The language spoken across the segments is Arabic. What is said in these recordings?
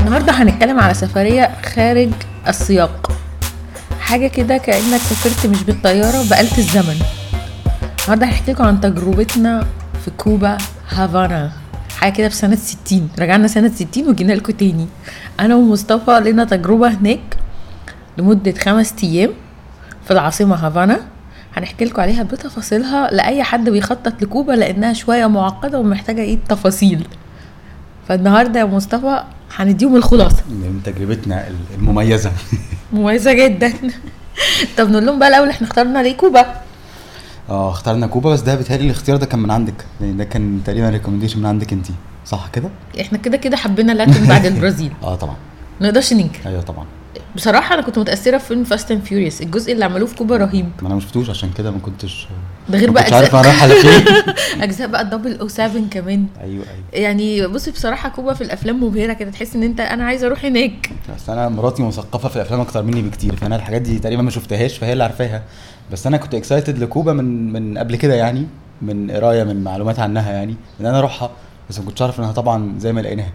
النهارده هنتكلم على سفرية خارج السياق. حاجة كده كأنك سافرت مش بالطيارة بآلة الزمن. النهارده هنحكي لكم عن تجربتنا في كوبا هافانا. حاجة كده في سنة 60 رجعنا سنة 60 وجينا لكم تاني. أنا ومصطفى لنا تجربة هناك لمدة خمس أيام في العاصمة هافانا. هنحكي لكم عليها بتفاصيلها لأي حد بيخطط لكوبا لأنها شوية معقدة ومحتاجة إيه؟ تفاصيل. فالنهارده يا مصطفى هنديهم الخلاصة. من تجربتنا المميزة. مميزة جدا. طب نقول لهم بقى الأول إحنا اخترنا ليه كوبا؟ آه اخترنا كوبا بس ده بيتهيألي الاختيار ده كان من عندك. يعني ده كان تقريبا recommendation من عندك انت صح كده؟ إحنا كده كده حبينا Latin بعد البرازيل. آه طبعا. ما نقدرش ننكر. أيوه طبعا. بصراحة أنا كنت متأثرة في فيلم Fast and Furious الجزء اللي عملوه في كوبا رهيب. ما أنا ما شفتوش عشان كده ما كنتش ده غير بقى كنتش عارف أنا رايح على فين. أجزاء بقى ال double O 7 كمان. أيوه أيوه. يعني بصي بصراحة كوبا في الأفلام مبهرة كده تحس إن أنت أنا عايزه أروح هناك. بس أنا مراتي مثقفة في الأفلام أكتر مني بكتير فأنا الحاجات دي تقريبا ما شفتهاش فهي اللي عارفاها. بس أنا كنت excited لكوبا من من قبل كده يعني من قراية من معلومات عنها يعني إن أنا أروحها. بس ما كنتش عارف إنها طبعا زي ما لقيناها.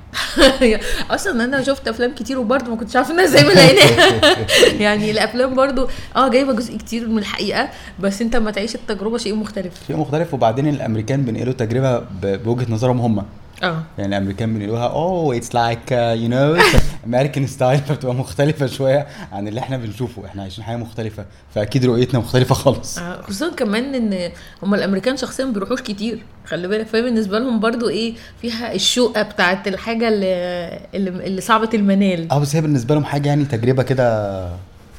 أصلا أنا شفت أفلام كتير وبرضه ما كنتش عارفه إنها زي ما لقيناها. يعني الأفلام برضه آه جايبة جزء كتير من الحقيقة بس أنت لما تعيش التجربة شيء مختلف. شيء مختلف. وبعدين الأمريكان بينقلوا تجربة بوجهة نظرهم هم. آه. يعني الأمريكان بيقولوها oh it's like you know American style فبتبقى مختلفة شوية عن اللي إحنا بنشوفه. إحنا عايشين حياة مختلفة فأكيد رؤيتنا مختلفة خالص. آه، خصوصا كمان إن هم الأمريكان شخصيا ما بيروحوش كتير خلي بالك. فهي بالنسبة لهم برضو إيه فيها الشقه بتاعت الحاجة اللي اللي, اللي صعبة المنال. آه بس هي بالنسبة لهم حاجة يعني تجربة كده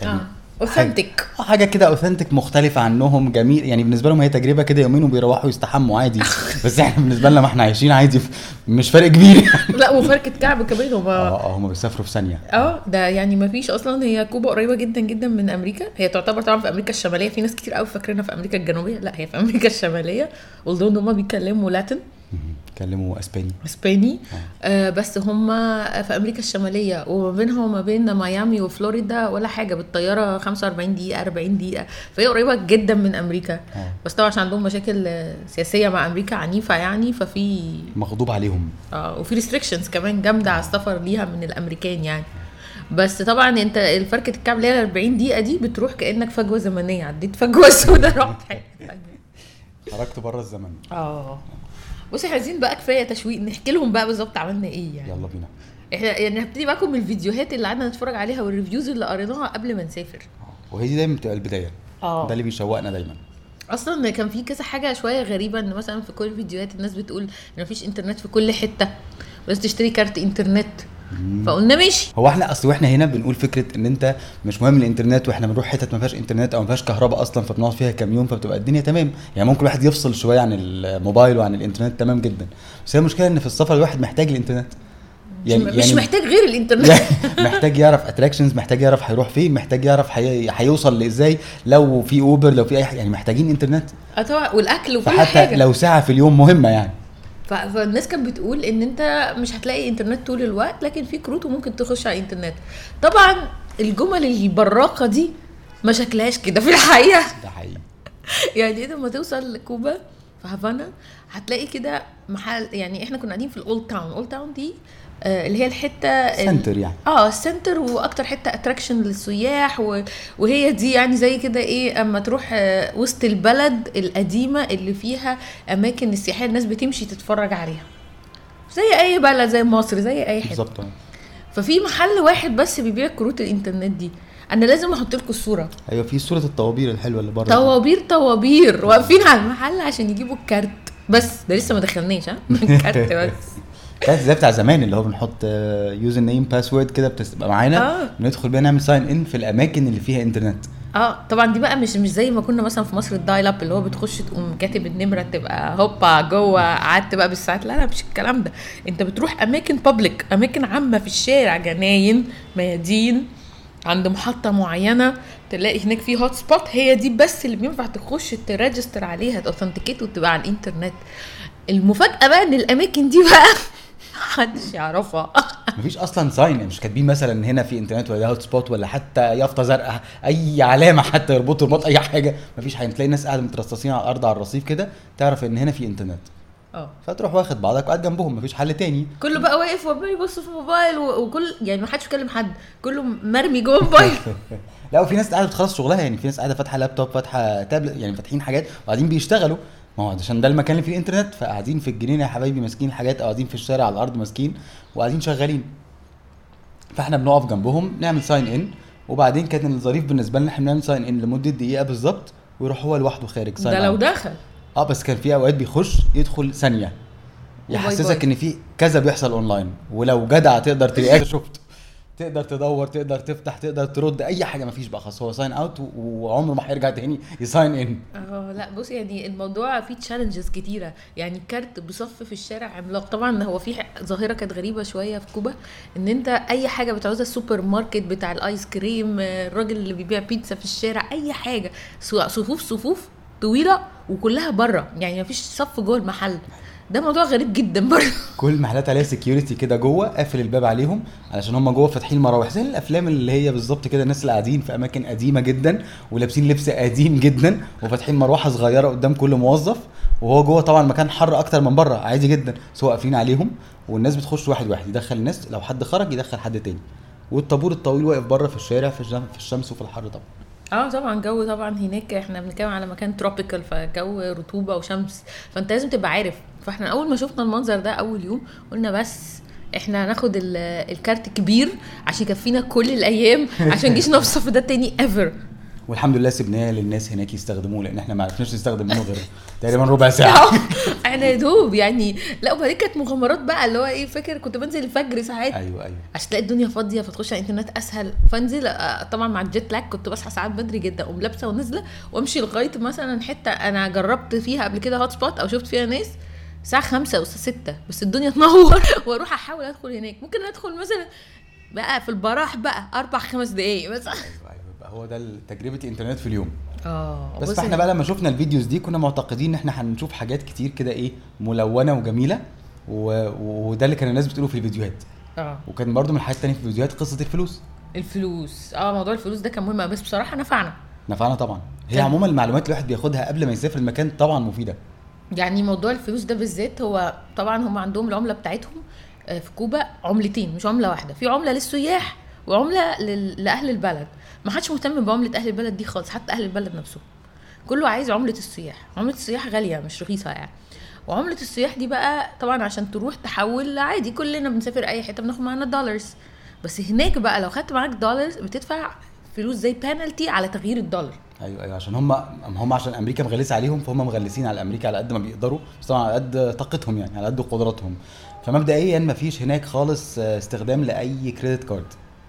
يعني آه. اوثنتيك آه، حاجة كده اوثنتك مختلفة عنهم جميل. يعني بالنسبة لهم هي تجربة كده يومين وبيروحوا يستحموا عادي. بس إحنا بالنسبة لنا ما إحنا عايشين عادي مش فرق كبير. يعني لا وفركه كعب كمان. هم آه آه هم بيسافروا في ثانية. آه ده يعني ما فيش أصلا. هي كوبا قريبة جدا جدا من أمريكا. هي تعتبر طبعا في أمريكا الشمالية. في ناس كتير قوي فاكرينها في أمريكا الجنوبية. لا هي في أمريكا الشمالية. إن هم بيتكلموا لاتن مهم. كلموا إسباني. إسباني؟ آه. بس هم في أمريكا الشمالية وما بينها وما بين ميامي وفلوريدا ولا حاجة بالطيارة 45 دقيقة 40 دقيقة. فهي قريبة جدا من أمريكا. آه. بس طبعا عشان عندهم مشاكل آه، سياسية مع أمريكا عنيفة يعني ففي مغضوب عليهم. آه وفي restrictions كمان جامدة على السفر ليها من الأمريكان يعني. بس طبعا أنت الفركة الكعب اللي هي 40 دقيقة دي بتروح كأنك فجوة زمنية عديت فجوة سوداء رحت حتة. خرجت بره الزمن. آه. بصي إحنا عايزين بقى كفاية تشويق نحكي لهم بقى بالظبط عملنا إيه يعني. يلا بينا. إحنا يعني هبتدي معاكم من الفيديوهات اللي قعدنا نتفرج عليها وال reviews اللي قريناها قبل ما نسافر. آه. وهي دي دايما بتبقى البداية. آه. ده اللي بيشوقنا دايما. أصلا كان في كذا حاجة شوية غريبة إن مثلا في كل الفيديوهات الناس بتقول إن مفيش إنترنت في كل حتة ولازم تشتري كارت إنترنت. فقلنا ماشي. هو إحنا اصل وإحنا هنا بنقول فكرة ان انت مش مهم الانترنت وإحنا بنروح حتت ما فيهاش انترنت أو ما فيهاش كهرباء أصلا فبنقعد فيها كام يوم فبتبقى الدنيا تمام. يعني ممكن الواحد يفصل شوية عن الموبايل وعن الانترنت تمام جدا. بس هي المشكلة إن في السفر الواحد محتاج الانترنت. يعني مش محتاج غير الانترنت. يعني محتاج يعرف attractions محتاج يعرف هيروح فين محتاج يعرف هي- هيوصل لإزاي. لو في اوبر لو في أي حاجة يعني محتاجين انترنت. آه طبعا والأكل وكل حاجة. لو ساعة في اليوم مهمة يعني. فالناس كانت بتقول إن أنت مش هتلاقي إنترنت طول الوقت لكن في كروت وممكن تخش على الإنترنت. طبعا الجمل البراقة دي ما شكلهاش كده في الحقيقة. ده حقيقي. يعني انت لما توصل لكوبا في هافانا هتلاقي كده محل يعني إحنا كنا قاعدين في ال old town. ال old town دي اللي هي الحتة ال- center يعني. آه ال center وأكتر حتة attraction للسياح و... وهي دي يعني زي كده إيه أما تروح آه، وسط البلد القديمة اللي فيها أماكن السياحيه الناس بتمشي تتفرج عليها. زي أي بلد زي مصر زي أي حتة. بالظبط آه. ففي محل واحد بس بيبيع كروت الإنترنت دي. أنا لازم أحط لكم الصورة. أيوه في صورة الطوابير الحلوة اللي بره. طوابير طوابير. واقفين على المحل عشان يجيبوا الكارت. بس ده لسه ما دخلناش ها؟ الكارت بس. كانت زي بتاع زمان اللي هو بنحط username password كده بتبقى معانا. آه. بندخل بيها نعمل sign in في الأماكن اللي فيها انترنت آه طبعا دي بقى مش مش زي ما كنا مثلا في مصر ال dial up اللي هو بتخش تقوم كاتب النمرة تبقى هوبا جوه قعدت بقى بالساعات. لا لا مش الكلام ده. انت بتروح أماكن public أماكن عامة في الشارع جناين ميادين عند محطة معينة تلاقي هناك في hot spot هي دي بس اللي بينفع تخش ت register عليها ت authenticate وتبقى على الإنترنت. المفاجأة بقى إن الأماكن دي بقى محدش يعرفها. مفيش أصلا sign مش كاتبين مثلا هنا في انترنت ولا hot spot ولا حتى يافطة زرقاء أي علامة حتى يربطوا رباط أي حاجة. مفيش حاجة. تلاقي ناس قاعدة مترصصين على الأرض على الرصيف كده تعرف إن هنا في انترنت آه. فتروح واخد بعضك وقاعد جنبهم. مفيش حل تاني. كله بقى واقف وعمال يبص في الموبايل وكل يعني ما حدش بيكلم حد. كله مرمي جوه الموبايل. لا وفي ناس قاعدة بتخلص شغلها. يعني في ناس قاعدة فاتحة لابتوب فاتحة تابلت يعني فاتحين حاجات وقاعدين بيشتغلوا. ما هو عشان ده المكان اللي فيه الإنترنت فقاعدين في الجنينة يا حبايبي ماسكين حاجات أو قاعدين في الشارع على الأرض ماسكين وقاعدين شغالين. فإحنا بنقف جنبهم نعمل sign in وبعدين كان الظريف بالنسبة لنا إحنا بنعمل sign in لمدة دقيقة بالظبط ويروح هو لوحده خارج sign ده لو. دخل. آه بس كان في أوقات بيخش يدخل ثانية. يحسسك. إن في كذا بيحصل اونلاين ولو جدع تقدر تلاقيه شفت. تقدر تدور تقدر تفتح تقدر ترد أي حاجة مفيش بقى خلاص. هو ساين اوت وعمره ما هيرجع تاني يساين ان آه لا بص يعني الموضوع فيه تشالنجز كتيرة. يعني كارت بصف في الشارع عملاق. طبعا هو في ظاهرة كانت غريبة شوية في كوبا إن أنت أي حاجة بتعوزها السوبر ماركت بتاع الآيس كريم آه، الراجل اللي بيبيع بيتزا في الشارع أي حاجة صفوف صفوف. طويلة وكلها بره. يعني مفيش صف جوه المحل. ده موضوع غريب جدا برضه. كل المحلات عليها سكيورتي كده جوه قافل الباب عليهم علشان هم جوه فاتحين مراوح. زي الأفلام اللي هي بالظبط كده الناس اللي قاعدين في أماكن قديمة جدا ولابسين لبس قديم جدا وفاتحين مروحة صغيرة قدام كل موظف. وهو جوه طبعا مكان حر أكتر من بره عادي جدا. هو قافلين عليهم والناس بتخش واحد واحد. يدخل الناس لو حد خرج يدخل حد تاني. والطابور الطويل واقف بره في الشارع في الشمس وفي الحر طبعا. آه طبعا جو طبعا هناك إحنا بنتكلم على مكان tropical فجو رطوبة وشمس. فأنت لازم تبقى عارف. فاحنا أول ما شفنا المنظر ده أول يوم قلنا بس إحنا هناخد ال- الكارت كبير عشان يكفينا كل الأيام عشان نجيش نفصل في ده تاني ever والحمد لله سيبناه للناس هناك يستخدموه لأن إحنا ما عرفناش نستخدم منه غير تقريبا ربع ساعة. إحنا يا دوب يعني لا وبعدين كانت مغامرات بقى اللي هو إيه فاكر كنت بنزل الفجر ساعات؟ أيوه أيوه. عشان تلاقي الدنيا فاضية فتخش على الإنترنت أسهل. فانزل آه، طبعا مع ال jet lag كنت بصحى ساعات بدري جدا أقوم لابسة ونازلة وأمشي لغاية مثلا حتة أنا جربت فيها قبل كده hot spot أو شفت فيها ناس الساعة خمسة الساعة ستة بس الدنيا تنور وأروح أحاول أدخل هناك. ممكن أدخل مثلا بقى في البراح بقى أربع خمس دقايق بس أيوه. يبقى هو ده تجربة الإنترنت في اليوم. آه بس بص فإحنا بقى لما شفنا ال videos دي كنا معتقدين إن إحنا هنشوف حاجات كتير كده إيه ملونة وجميلة و... وده اللي كان الناس بتقوله في الفيديوهات. آه. وكان برضو من الحاجات التانية في الفيديوهات قصة الفلوس. الفلوس. آه موضوع الفلوس ده كان مهم بس بصراحة نفعنا. نفعنا طبعا. هي. عموما المعلومات اللي الواحد بياخدها قبل ما يسافر المكان طبعا مفيدة. يعني موضوع الفلوس ده بالذات هو طبعا هم عندهم العملة بتاعتهم آه، في كوبا عملتين مش عملة واحدة. في عملة للسياح وعملة لل... لأهل البلد. ما حدش مهتم بعملة أهل البلد دي خالص حتى أهل البلد نفسهم كله عايز عملة السياح. عملة السياح غالية مش رخيصة يعني. وعملة السياح دي بقى طبعا عشان تروح تحول عادي كلنا بنسافر أي حتة بناخد معانا dollars بس هناك بقى لو خدت معاك dollars بتدفع فلوس زي بانالتي على تغيير الدولار. أيوه أيوه عشان هم هم عشان أمريكا مغلسة عليهم فهم مغلسين على أمريكا على قد ما بيقدروا بس طبعا على قد طاقتهم يعني على قد قدراتهم. فمبدئيا مفيش هناك خالص استخدام لأي credit card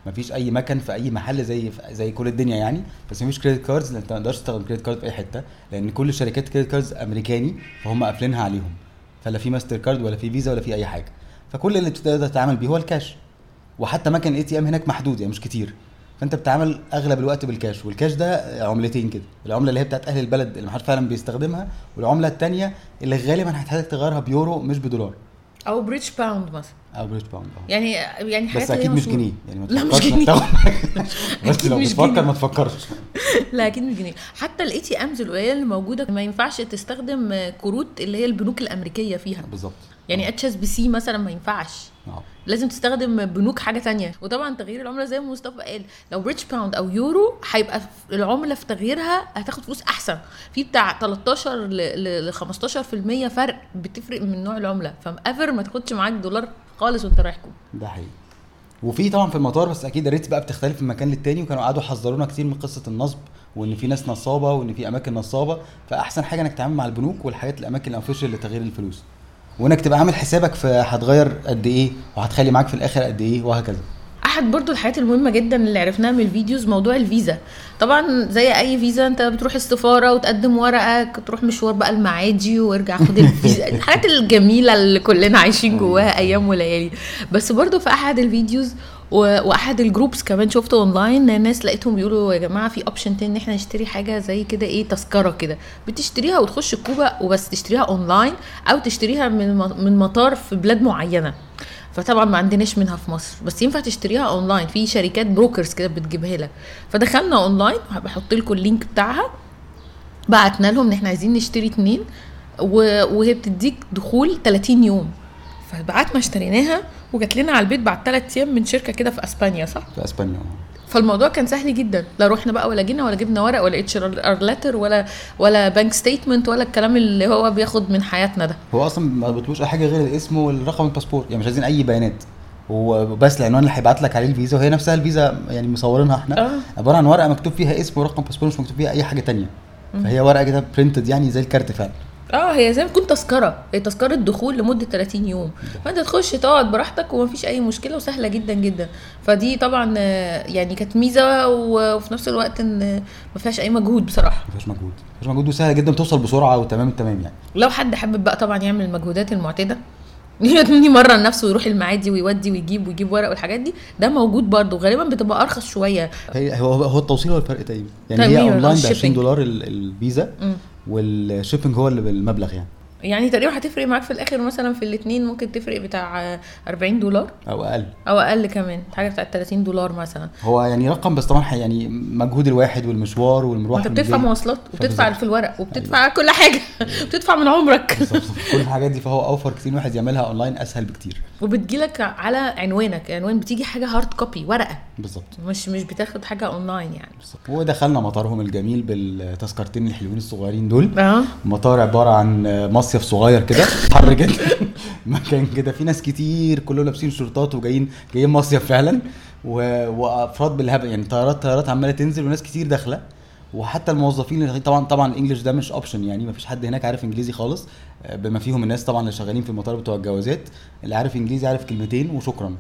مفيش أي مكان في أي محل زي زي كل الدنيا يعني. بس مفيش credit cards أنت ما تقدرش تستخدم credit card في أي حتة لأن كل شركات credit cards أمريكاني فهم قافلينها عليهم. فلا في ماستر كارد ولا في فيزا ولا في أي حاجة. فكل اللي بتقدر تتعامل بيه هو الكاش وحتى مكان ال ATM هناك محدود يعني مش كتير. فأنت بتتعامل أغلب الوقت بالكاش والكاش ده عملتين كده. العملة اللي هي بتاعت أهل البلد اللي محدش فعلا بيستخدمها والعملة الثانية اللي غالبا هتحتاج تغيرها بيورو مش بدولار. أو British pound مثلا. أو British pound أه. يعني يعني حاجات بس أكيد مش. جنيه يعني ما لا مش جنيه. بس لو بتفكر. ما تفكرش. لا أكيد مش جنيه. حتى ال ATMs القليلة اللي موجودة ما ينفعش تستخدم كروت اللي هي البنوك الأمريكية فيها. بالظبط. يعني HSBC مثلا ما ينفعش. آه. لازم تستخدم بنوك حاجة تانية. وطبعا تغيير العملة زي ما مصطفى قال لو British pound أو يورو هيبقى العملة في تغييرها هتاخد فلوس أحسن. في بتاع 13 ل 15% فرق بتفرق من نوع العملة. ف ever ما تاخدش معاك دولار خالص وانت رايح كوبا ده حقيقي. وفي طبعا في المطار بس أكيد ال rates بقى بتختلف من مكان للتاني وكانوا قعدوا يحذرونا كتير من قصة النصب وإن في ناس نصابة وإن في أماكن نصابة. فأحسن حاجة إنك تتعامل مع البنوك والحاجات الأماكن ال official لتغيير الفلوس. وإنك تبقى عامل حسابك في هتغير قد إيه وهتخلي معاك في الآخر قد إيه وهكذا. احد برضو الحاجات المهمة جدا اللي عرفناها من ال videos موضوع الفيزا. طبعا زي أي فيزا أنت بتروح السفارة وتقدم ورقك تروح مشوار بقى المعادي وارجع خد الفيزا. الحاجات الجميلة اللي كلنا عايشين جواها أيام وليالي. بس برضو في أحد الفيديوز وأحد ال groups كمان شفته اونلاين ناس لقيتهم بيقولوا يا جماعة في option تاني إن إحنا نشتري حاجة زي كده إيه تذكرة كده. بتشتريها وتخش كوبا وبس تشتريها اونلاين أو تشتريها من م- من مطار في بلاد معينة. فطبعا ما عندناش منها في مصر. بس ينفع تشتريها اونلاين في شركات brokers كده بتجيبها لك. فدخلنا اونلاين بحط لكم ال link بتاعها. بعتنا لهم إن إحنا عايزين نشتري اتنين. وهي بتديك دخول 30 يوم. فبعتنا اشتريناها وجات لنا على البيت بعد ثلاث أيام من شركة كده في أسبانيا صح؟ في أسبانيا. فالموضوع كان سهل جدا. لا رحنا بقى ولا جينا ولا جبنا ورق ولا HR letter ولا ولا bank statement ولا الكلام اللي هو بياخد من حياتنا ده. هو أصلا ما بيطلبوش أي حاجة غير الاسم والرقم الباسبور يعني مش عايزين أي بيانات. هو بس العنوان اللي هيبعت لك عليه الفيزا وهي نفسها الفيزا يعني مصورينها إحنا. آه. عبارة عن ورقة مكتوب فيها اسم ورقم باسبور مش مكتوب فيها أي حاجة تانية. فهي ورقة كده برنتد يعني زي الكارت فعلا. آه هي زي ما تكون تذكرة. هي تذكرة دخول لمدة 30 يوم. فانت تخش تقعد براحتك ومفيش أي مشكلة وسهلة جدا جدا. فدي طبعا آه، يعني كانت ميزة وفي نفس الوقت إن آه، ما فيهاش أي مجهود بصراحة. ما فيهاش مجهود. ما فيهاش مجهود وسهله جدا بتوصل بسرعة وتمام التمام يعني. لو حد حابب بقى طبعا يعمل المجهودات المعتاده يمرن نفسه ويروح المعادي ويودي ويجيب ويجيب ورق والحاجات دي ده موجود برضه. غالبا بتبقى أرخص شوية. هي هو هو التوصيل هو الفرق تقريبا. يعني هي تقريباً، online بال shipping. 20 دولار ال- الفيزا. وال shipping هو اللي بالمبلغ يعني. يعني تقريبا هتفرق معاك في الآخر مثلا في الاثنين ممكن تفرق بتاع آه، 40 دولار. أو أقل. أو أقل كمان حاجة بتاعت 30 دولار مثلا. هو يعني رقم بس طبعا يعني مجهود الواحد والمشوار والمروح أنت بتدفع. مواصلات وبتدفع. في الورق وبتدفع كل حاجة. بتدفع من عمرك. بالظبط. كل الحاجات دي فهو أوفر كتير واحد يعملها أونلاين أسهل بكتير. وبتجيلك على عنوانك عنوان بتيجي حاجة hard copy ورقة. بالظبط. مش مش بتاخد حاجة أونلاين يعني. بالظبط. ودخلنا مطارهم الجميل بالتذكرتين الحلوين الصغيرين دول. آه مطار عبارة عن مصيف صغير كده حر جدا. مكان كده في ناس كتير كلهم لابسين شورتات وجايين جايين مصيف فعلا. و... وأفراد بالهبل يعني طيارات طيارات عمالة تنزل وناس كتير داخلة. وحتى الموظفين اللي طبعا طبعا ال English ده مش option يعني ما فيش حد هناك عارف إنجليزي خالص. آه، بما فيهم الناس طبعا اللي شغالين في المطار بتوع الجوازات اللي عارف إنجليزي عارف كلمتين وشكرا.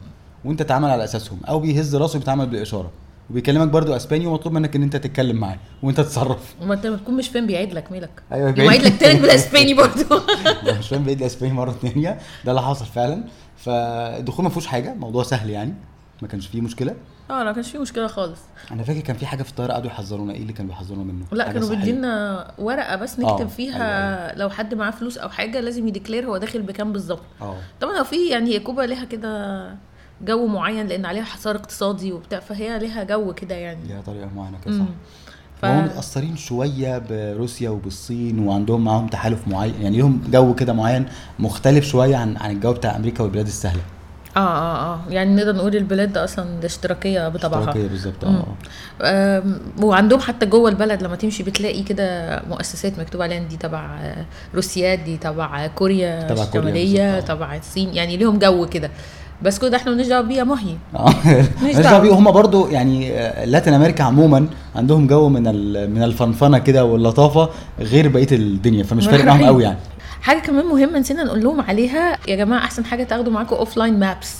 وأنت تعامل على أساسهم أو بيهز راسه بيتعامل بالإشارة. وبيكلمك برضو أسباني ومطلوب منك إن أنت تتكلم معاه وأنت تتصرف. وما أنت بتكون مش فاهم بيعيد لك ميلك. أيوه بيعيد. لك تاني بالاسباني برضه لا، مش فاهم بعيد الاسباني مرة ثانية ده اللي حصل فعلا. فالدخول ما فيهوش حاجة موضوع سهل يعني. ما كانش فيه مشكلة. آه لا كانش في مشكلة خالص. أنا فاكر كان في حاجة في الطيارة قعدوا يحذرونا. إيه اللي كانوا بيحذرونا منه؟ لا كانوا. بيدينا ورقة بس نكتب آه، فيها أيوة، لو حد معاه فلوس أو حاجة لازم ي declare هو داخل بكام بالظبط. آه. طبعا لو في يعني هي كوبا ليها كده جو معين لأن عليها حصار اقتصادي وبتاع فهي ليها جو كده يعني. ليها طريقة معينة كده. صح. ف... فهم متأثرين شوية بروسيا وبالصين وعندهم معاهم تحالف معين يعني لهم جو كده معين مختلف شوية عن عن الجو بتاع أمريكا والبلاد السهلة. آه آه آه. يعني نقدر نقول البلاد ده أصلا اشتراكية بطبعها. اشتراكية بالظبط مم. آه وعندهم حتى جوه البلد لما تمشي بتلاقي كده مؤسسات مكتوب عليها دي تبع آه، روسيا دي تبع كوريا تبع الشمالية آه. تبع الصين يعني ليهم جو كده. بس كل ده إحنا مالناش دعوه بيه يا محي آه. مالناش دعوه دعوة. بيه هم برضو يعني آه، Latin America عموما عندهم جو من من الفنفنة كده واللطافة غير بقية الدنيا فمش فارق معاهم. قوي يعني. حاجة كمان مهمة نسينا نقول لهم عليها يا جماعة أحسن حاجة تاخدوا معاكم offline maps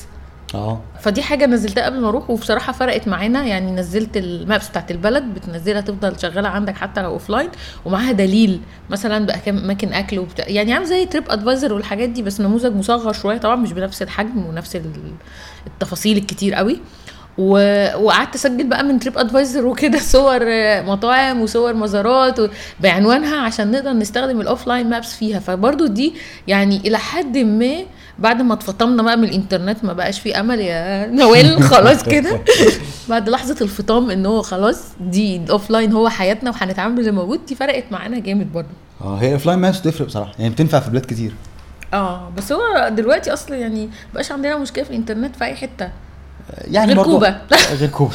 آه فدي حاجة نزلتها قبل ما أروح وبصراحة فرقت معانا. يعني نزلت ال maps بتاعت البلد بتنزلها تفضل شغالة عندك حتى لو offline ومعاها دليل مثلا باماكن أكل وبتاع. يعني عامل زي TripAdvisor والحاجات دي بس نموذج مصغر شوية. طبعا مش بنفس الحجم ونفس ال- التفاصيل الكتير قوي. و... وقعدت أسجل بقى من TripAdvisor وكده صور آه، مطاعم وصور مزارات و... بعنوانها عشان نقدر نستخدم ال offline maps فيها. فبرضو دي يعني إلى حد ما بعد ما اتفطمنا بقى من الانترنت ما بقاش في أمل يا نوال خلاص كده. بعد لحظة الفطام إن هو خلاص دي ال offline هو حياتنا وهنتعامل باللي موجود دي فرقت معانا جامد برضو آه هي ال offline maps بتفرق بصراحة يعني بتنفع في بلاد كتير. آه بس هو دلوقتي أصلا يعني مبقاش عندنا مشكلة في الانترنت في أي حتة. يعني غير كوبا. غير كوبا.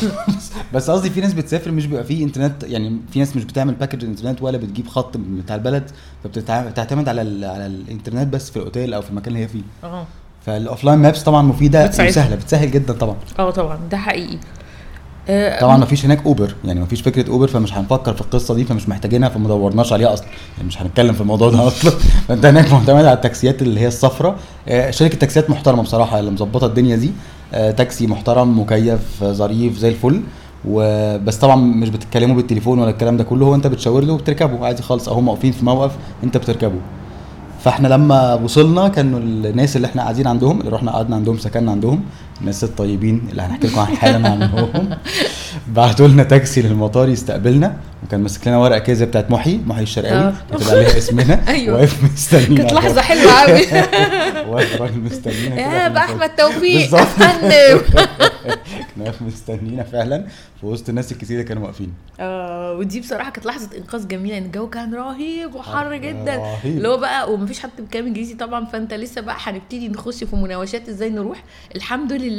بس قصدي في ناس بتسافر مش بيبقى فيه انترنت يعني في ناس مش بتعمل package انترنت ولا بتجيب خط بتاع البلد فبتعتمد على ال على الانترنت بس في الأوتيل أو في المكان اللي هي فيه. آه فال offline maps طبعا مفيدة بتساعد. وسهلة بتسهل جدا طبعا. آه طبعا. ده حقيقي. آه، طبعا ما فيش هناك Uber يعني ما فيش فكرة Uber فمش هنفكر في القصة دي فمش محتاجينها فما دورناش عليها أصلا. يعني مش هنتكلم في الموضوع ده أصلا. فأنت هناك معتمد على التاكسيات اللي هي الصفراء. آه، شركة تاكسيات محترمة بصراحة اللي مظبطة الدنيا دي. تاكسي محترم مكيف آه، ظريف زي الفل. وبس طبعا مش بتتكلموا بالتليفون ولا الكلام ده كله هو انت بتشاور له وبتركبه عادي خالص. أو هم واقفين في موقف انت بتركبه. فاحنا لما وصلنا كانوا الناس اللي إحنا قاعدين عندهم اللي رحنا قعدنا عندهم سكننا عندهم. الناس الطيبين اللي هنحكي لكم عن حالا عنهم بعتوا لنا تاكسي للمطار يستقبلنا وكان ماسك لنا ورقة كده زي بتاعت محي محي الشرقاوي آه. كاتب عليها اسمنا أيوة. واقف مستنينا كانت لحظة حلوة قوي واقف راجل مستنينا يا بقى. أحمد توفيق. افندم كان واقف مستنينا فعلا في وسط الناس الكتير اللي كانوا واقفين آه ودي بصراحة كانت لحظة إنقاذ جميلة ان الجو كان رهيب وحر حر جدا. اللي هو بقى ومفيش حد بيتكلم إنجليزي طبعا فأنت لسه بقى هنبتدي نخش في مناوشات إزاي نروح الحمد لله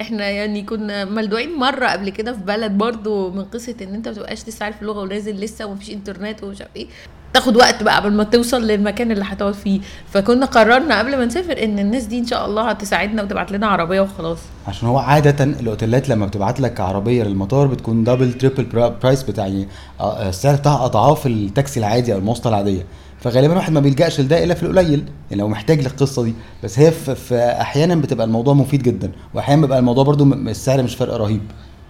إحنا يعني كنا ملدوعين مرة قبل كده في بلد برضو من قصة إن أنت ما بتبقاش لسه عارف اللغة ونازل لسه ومفيش إنترنت ومش عارف إيه. تاخد وقت بقى قبل ما توصل للمكان اللي هتقعد فيه. فكنا قررنا قبل ما نسافر إن الناس دي إن شاء الله هتساعدنا وتبعت لنا عربية وخلاص. عشان هو عادة الأوتيلات لما بتبعت لك عربية للمطار بتكون double triple price بتاع يعني آه، السعر بتاعها أضعاف التاكسي العادي أو المواصلة العادية. فغالبا واحد ما بيلجأش لده إلا في القليل يعني لو محتاج للقصة دي. بس هي في, أحيانا بتبقى الموضوع مفيد جدا وأحيانا بيبقى الموضوع برضو م- السعر مش فرق رهيب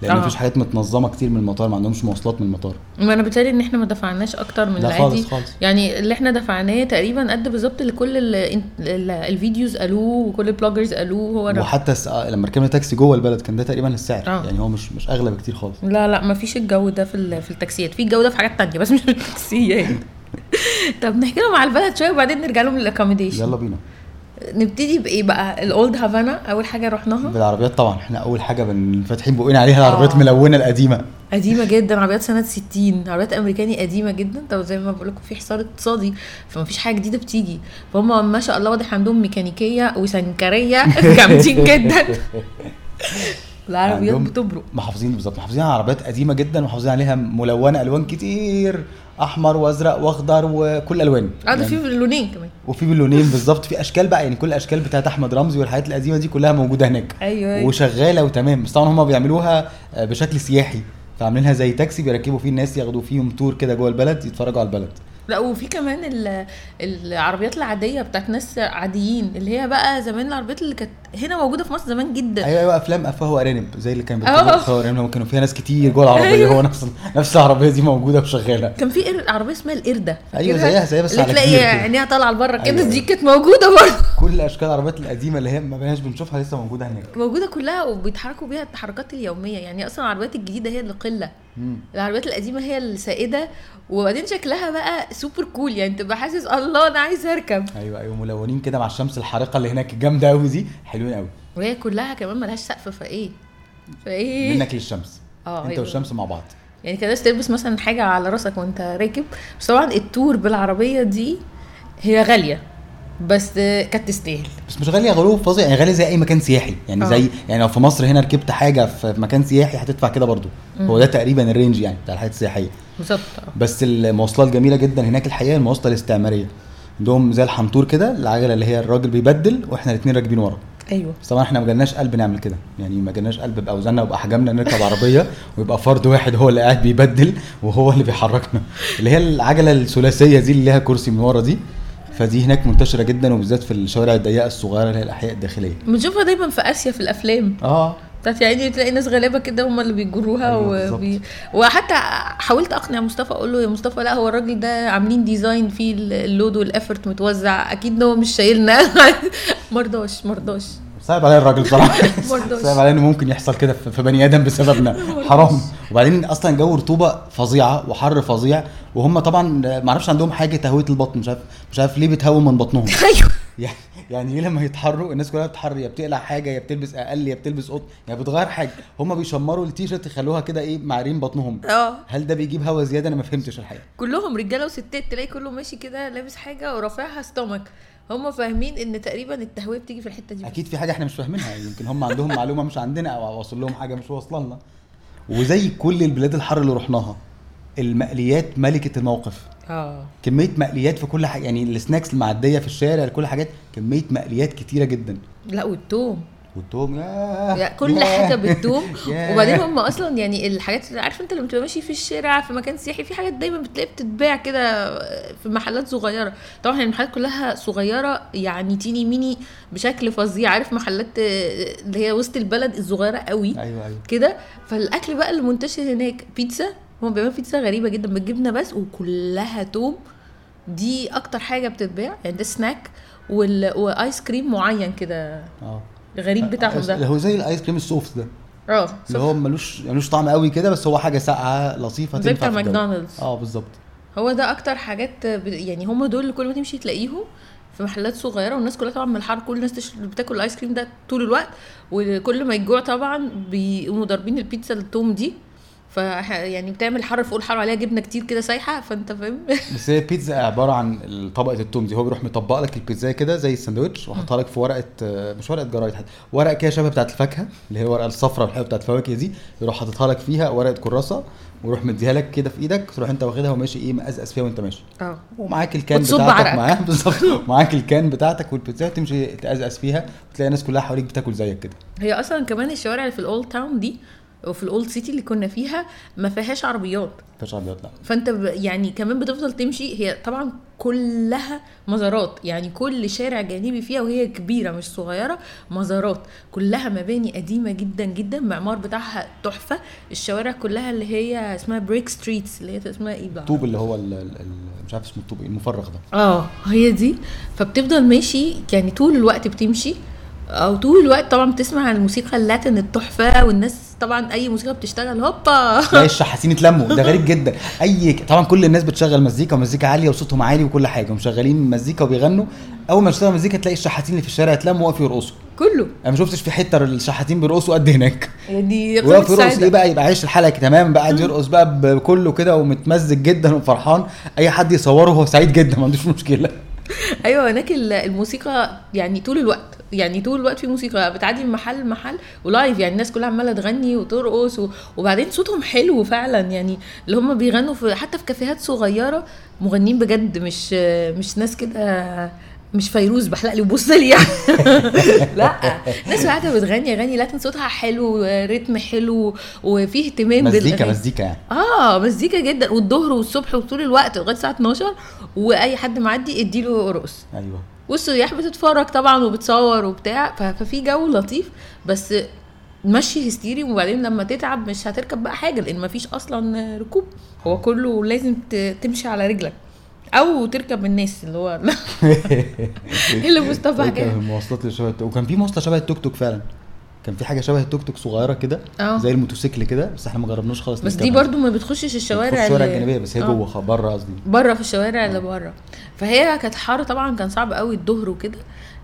لأن آه. مفيش حاجات متنظمة كتير من المطار ما عندهمش مواصلات من المطار. ما أنا بتهيألي إن إحنا ما دفعناش أكتر من لا العادي. خالص خالص. يعني اللي إحنا دفعناه تقريبا قد بالظبط اللي كل ال ال ال videos قالوه وكل ال bloggers قالوه هو وحتى س- آه، لما ركبنا تاكسي جوه البلد كان ده تقريبا السعر آه. يعني هو مش مش أغلى بكتير خالص. لا لا ما فيش الجو ده في في التاكسيات. في الجو ده في حاجات تانية بس مش في التاكسيات. طب نحكي لهم على البلد شوية وبعدين نرجع لهم لل accommodation يلا بينا. نبتدي بإيه بقى؟ ال Old Havana أول حاجة رحناها. بالعربيات طبعا إحنا أول حاجة بن- فاتحين بقنا عليها العربيات آه. الملونة القديمة. قديمة جدا عربيات سنة 60 عربيات أمريكاني قديمة جدا. طب زي ما بقول لكم في حصار اقتصادي فما فيش حاجة جديدة بتيجي. فهم ما شاء الله واضح عندهم ميكانيكية وسنكرية. جامدين جدا. العربيات بتبرق. محافظين بالظبط محافظين على عربيات قديمة جدا ومحافظين عليها ملونة ألوان كتير. أحمر وأزرق وأخضر وكل الوان آه ده في لونين كمان. وفي باللونين بالظبط. في أشكال بقى يعني كل الأشكال بتاعت أحمد رمزي والحاجات القديمة دي كلها موجودة هناك. أيوه أيوه. وشغالة وتمام. بس طبعا هم بيعملوها آه، بشكل سياحي. فعاملينها زي تاكسي بيركبوا فيه الناس ياخدوا فيهم تور كده جوه البلد يتفرجوا على البلد. لا وفي كمان ال- العربيات العادية بتاعت ناس عاديين اللي هي بقى زمان العربيات اللي كانت هنا موجودة في مصر زمان جدا أيوه أيوه أفلام افواه وارانب زي اللي كان. بيكتبوا افواه وارانب كانوا فيها ناس كتير جوه العربية أيوه. هو نفس نفس العربية دي موجودة وشغالة كان في عربية اسمها القردة أيوة فاكرها؟ زيها- زيها بس على تلاقي كده. عينيها طالعة لبره كده أيوة. دي كانت موجودة برضه كل أشكال العربيات القديمة اللي هي ما بقيناش بنشوفها لسه موجودة هناك موجودة كلها وبيتحركوا بيها التحركات اليومية يعني أصلا العربيات الجديدة هي اللي قله. العربيات القديمة هي السائدة وبعدين شكلها بقى super cool يعني تبقى حاسس الله أنا عايز أركب أيوه أيوه ملونين كده مع الشمس الحارقة اللي هناك الجامده قوي دي حلوين قوي. وهي كلها كمان ملهاش سقف فايه؟ فايه؟ منك للشمس. آه انت أيوة. والشمس مع بعض. يعني كده تلبس مثلا حاجة على راسك وانت راكب. بس طبعا ال tour بالعربية دي هي غالية بس كانت تستاهل. بس مش غالية غلو فظيع يعني غالية زي أي مكان سياحي. يعني آه. زي يعني لو في مصر هنا ركبت حاجة في مكان سياحي هتدفع كده برضو. هو ده تقريبا الرينج يعني بتاع الحاجات السياحية. بالظبط آه. بس المواصلات جميلة جدا هناك الحقيقة المواصلة الاستعمارية. عندهم زي الحنطور كده العجلة اللي هي الراجل بيبدل وإحنا الاثنين راكبين ورا. أيوه. بس طبعا إحنا ما جالناش قلب نعمل كده. يعني ما جالناش قلب بأوزاننا وبأحجامنا نركب عربية ويبقى فرد واحد هو اللي قاعد بيبدل وهو اللي بيحركنا. اللي هي العجلة الثلاثية دي اللي ليها كرسي من ورا دي فدي هناك منتشرة جدا وبالذات في الشوارع الضيقة الصغيرة اللي هي الأحياء الداخلية. بنشوفها دايما في آسيا في الأفلام. آه. بتاعت يعني تلاقي ناس غلابة كده هم اللي بيجروها أيوة وبي... وحتى حاولت أقنع مصطفى أقول له يا مصطفى لا هو الراجل ده عاملين design فيه ال load وال effort متوزع أكيد هو مش شايلنا. مرضاش مرضاش. صعب عليا الراجل بصراحة. مرضاش. صعب عليا انه ممكن يحصل كده في بني آدم بسببنا. حرام. وبعدين أصلا جو رطوبة فظيعة وحر فظيع وهم طبعا ما أعرفش عندهم حاجة تهوية البطن مش عارف مش عارف ليه بتهوى من بطنهم. أيوه. يعني ليه لما يتحروا الناس كلها بتحر يا بتقلع حاجة يا بتلبس أقل يا بتلبس قط يعني بتغير حاجة. هم بيشمروا التيشيرت يخلوها كده إيه معرين بطنهم. آه. هل ده بيجيب هوا زيادة؟ أنا ما فهمتش الحقيقة. كلهم رجالة وستات تلاقي كله ماشي كده لابس حاجة ورافعها ستومك. هم فاهمين إن تقريبا التهوية بتيجي في الحتة دي. أكيد في حاجة إحنا مش فاهمينها. يمكن هم عندهم معلومة مش عندنا أو واصل لهم حاجة مش واصلة لنا. وزي كل البلاد الحر اللي رحناها. المقليات ملكة الموقف. آه. كمية مقليات في كل حاجة يعني السناكس المعدية في الشارع كل حاجات كمية مقليات كتيرة جدا. لا والتوم. والتوم يعني كل. حاجة بالثوم ياه. وبعدين هم أصلا يعني الحاجات اللي عارف أنت لما تبقى ماشي في الشارع في مكان سياحي في حاجات دايما بتلاقي بتتباع كده في محلات صغيرة. طبعا المحلات كلها صغيرة يعني تيني ميني بشكل فظيع. عارف محلات اللي هي وسط البلد الصغيرة قوي أيوه أيوه. كده. فالأكل بقى اللي منتشر هناك بيتزا هم بيعملوا بيتزا غريبة جدا بالجبنة بس وكلها توم. دي أكتر حاجة بتتباع يعني ده سناك وال... و ice cream معين كده. آه. غريب بتاعهم اللي ده. هو زي ال ice cream ال soft ده. آه اللي هو ملوش ملوش طعم قوي كده بس هو حاجة ساقعة لطيفة زي تنفع بتاع. ماكدونالدز. آه بالظبط. هو ده أكتر حاجات يعني هم دول اللي كل ما تمشي تلاقيهم في محلات صغيرة والناس كلها طبعا من الحر كل الناس تش- بتاكل ال ice cream ده طول الوقت وكل ما يجوع طبعا بيقوموا ضاربين البيتزا التوم دي. ف يعني بتعمل حر فوق الحر عليها جبنة كتير كده سايحة فأنت فاهم؟ بس هي بيتزا عبارة عن طبقة التوم دي. هو بيروح مطبق لك البيتزا كده زي الساندوتش وحطها لك في ورقة آه، مش ورقة جرايد حتى ورقة كده شبه بتاعت الفاكهة اللي هي الورقه الصفراء الحلوه بتاعت الفواكه دي. يروح حاططها لك فيها ورقة كراسه ويروح مديها لك كده في إيدك تروح أنت واخدها وماشي إيه مقزقز فيها وأنت ماشي. آه. ومعاك الكان بتاعتك. معاه بالظبط. معاك الكان بتاعتك والبيتزا تمشي تقزقز فيها وتلاقي الناس كلها حواليك بتاكل زيك كده. هي أصلا كمان الشوارع اللي في ال old town دي وفي ال old city اللي كنا فيها ما فيهاش عربيات. مفيش عربيات لا. فأنت. يعني كمان بتفضل تمشي هي طبعا كلها مزارات. يعني كل شارع جانبي فيها وهي كبيرة مش صغيرة مزارات. كلها مباني قديمة جدا جدا المعمار بتاعها تحفة. الشوارع كلها اللي هي اسمها brick streets اللي هي اسمها إيه بقى؟ الطوب اللي هو ال- ال- ال- مش عارف اسمه الطوب إيه المفرغ ده. آه هي دي. فبتفضل ماشي يعني طول الوقت بتمشي. أو طول الوقت طبعا بتسمع عن الموسيقى اللاتين التحفة والناس طبعا أي موسيقى بتشتغل هوبا. تلاقي الشحاتين اتلموا. ده غريب جدا. أي طبعا كل الناس بتشغل مزيكا ومزيكا عالية وصوتهم عالي وكل حاجة. ومشغلين مزيكا وبيغنوا. أول ما تشتغل مزيكا تلاقي الشحاتين اللي في الشارع اتلموا وقفوا يرقصوا. كله. أنا ما شفتش في حتة الشحاتين بيرقصوا قد هناك. يعني وقف قمه يرقص إيه بقى؟ يبقى عايش الحلقة تمام. بقى قاعد يرقص بقى بكله كده ومتمزج جدا وفرحان. أي حد يصوره هو سعيد جدا ما عندوش مشكلة. أيوه هناك ال- الموسيقى يعني طول الوقت يعني طول الوقت في موسيقى بتعدي من محل لمحل ولايف يعني الناس كلها عمالة تغني وترقص و... وبعدين صوتهم حلو فعلا يعني اللي هم بيغنوا في حتى في كافيهات صغيرة مغنيين بجد مش مش ناس كده مش فيروز بحلق لي وبص لي يعني. لا ناس قاعدة بتغني اغاني لكن صوتها حلو رتم حلو وفيه اهتمام مزيكا. مزيكا يعني. آه مزيكا جدا. والظهر والصبح وطول الوقت لغاية الساعة 12 وأي حد معدي اديله رقص. أيوه. والسياح بتتفرج طبعا وبتصور وبتاع ففي جو لطيف بس مشي هستيري وبعدين لما تتعب مش هتركب بقى حاجة لأن مفيش أصلا ركوب. هو كله لازم تمشي على رجلك. أو تركب الناس اللي هو اللي مصطفى كان حكايه المواصلات اللي شبه وكان في مواصلة شبه التوك توك فعلا كان في حاجة شبه التوك توك صغيرة كده آه. زي الموتوسيكل كده بس إحنا ما جربناش خالص بس دي. برضو ما بتخشش الشوارع الشوارع الجانبية بس هي آه. جوه بره قصدي بره في الشوارع اللي بره فهي كانت حر طبعا كان صعب قوي الظهر وكده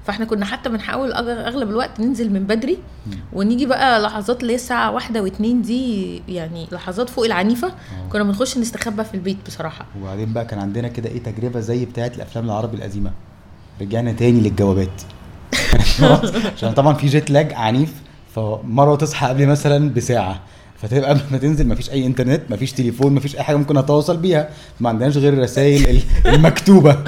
فاحنا كنا حتى بنحاول أغلب الوقت ننزل من بدري ونيجي بقى لحظات اللي هي الساعة واحدة واتنين دي يعني لحظات فوق العنيفة كنا بنخش نستخبى في البيت بصراحة. وبعدين بقى كان عندنا كده إيه تجربة زي بتاعه الأفلام العربي القديمة. رجعنا تاني للجوابات. عشان طبعا في جيت لاج عنيف فمرة تصحى قبل مثلا بساعة. فتبقى قبل ما تنزل مفيش أي إنترنت مفيش تليفون مفيش أي حاجة ممكن اتواصل بيها. ما عندناش غير الرسائل ال- المكتوبة.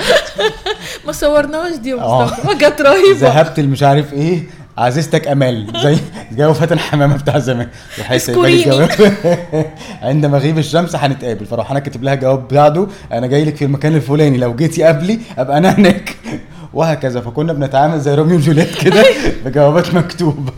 ما صورناش دي آه. مصطفى. كانت رهيبة. ذهبت مش عارف إيه عزيزتك امال زي جو فاتن حمامه بتاع زمان. الجواب عند مغيب الشمس هنتقابل. فراح أنا كاتب لها جواب بعده أنا جاي لك في المكان الفلاني. لو جيتي قبلي أبقى أنا هناك. وهكذا. فكنا بنتعامل زي روميو وجوليت كده بجوابات مكتوبة.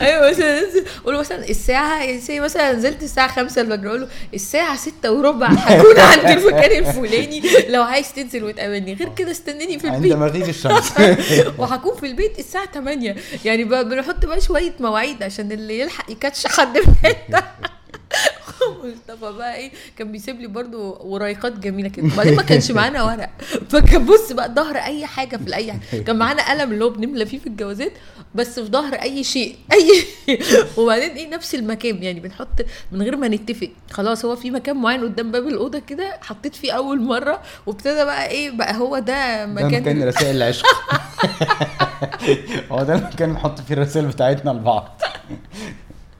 أيوه مثلا قول مثلا الساعة زي مثلا نزلت الساعة 5 المجرى أقول له الساعة 6 وربع هكون عند المكان الفلاني. لو عايز تنزل وتقابلني غير كده استناني في عند البيت. مغيب الشمس. وهكون في البيت الساعة 8 يعني بنحط بقى شوية مواعيد عشان اللي يلحق يكاتش حد في حتة مصطفى بقى إيه كان بيسيب لي برضو ورايقات جميلة كده. وبعدين ما كانش معانا ورق. فكان بص بقى ظهر أي حاجة في اي حاجة. كان معانا قلم اللي هو بنملى فيه في الجوازات بس في ظهر أي شيء. أي وبعدين إيه نفس المكان. يعني بنحط من غير ما نتفق. خلاص هو في مكان معين قدام باب الأوضة كده حطيت فيه أول مرة. وابتدى بقى إيه بقى هو ده ده مكان مكان رسائل العشق. هو ده المكان نحط فيه الرسائل بتاعتنا لبعض.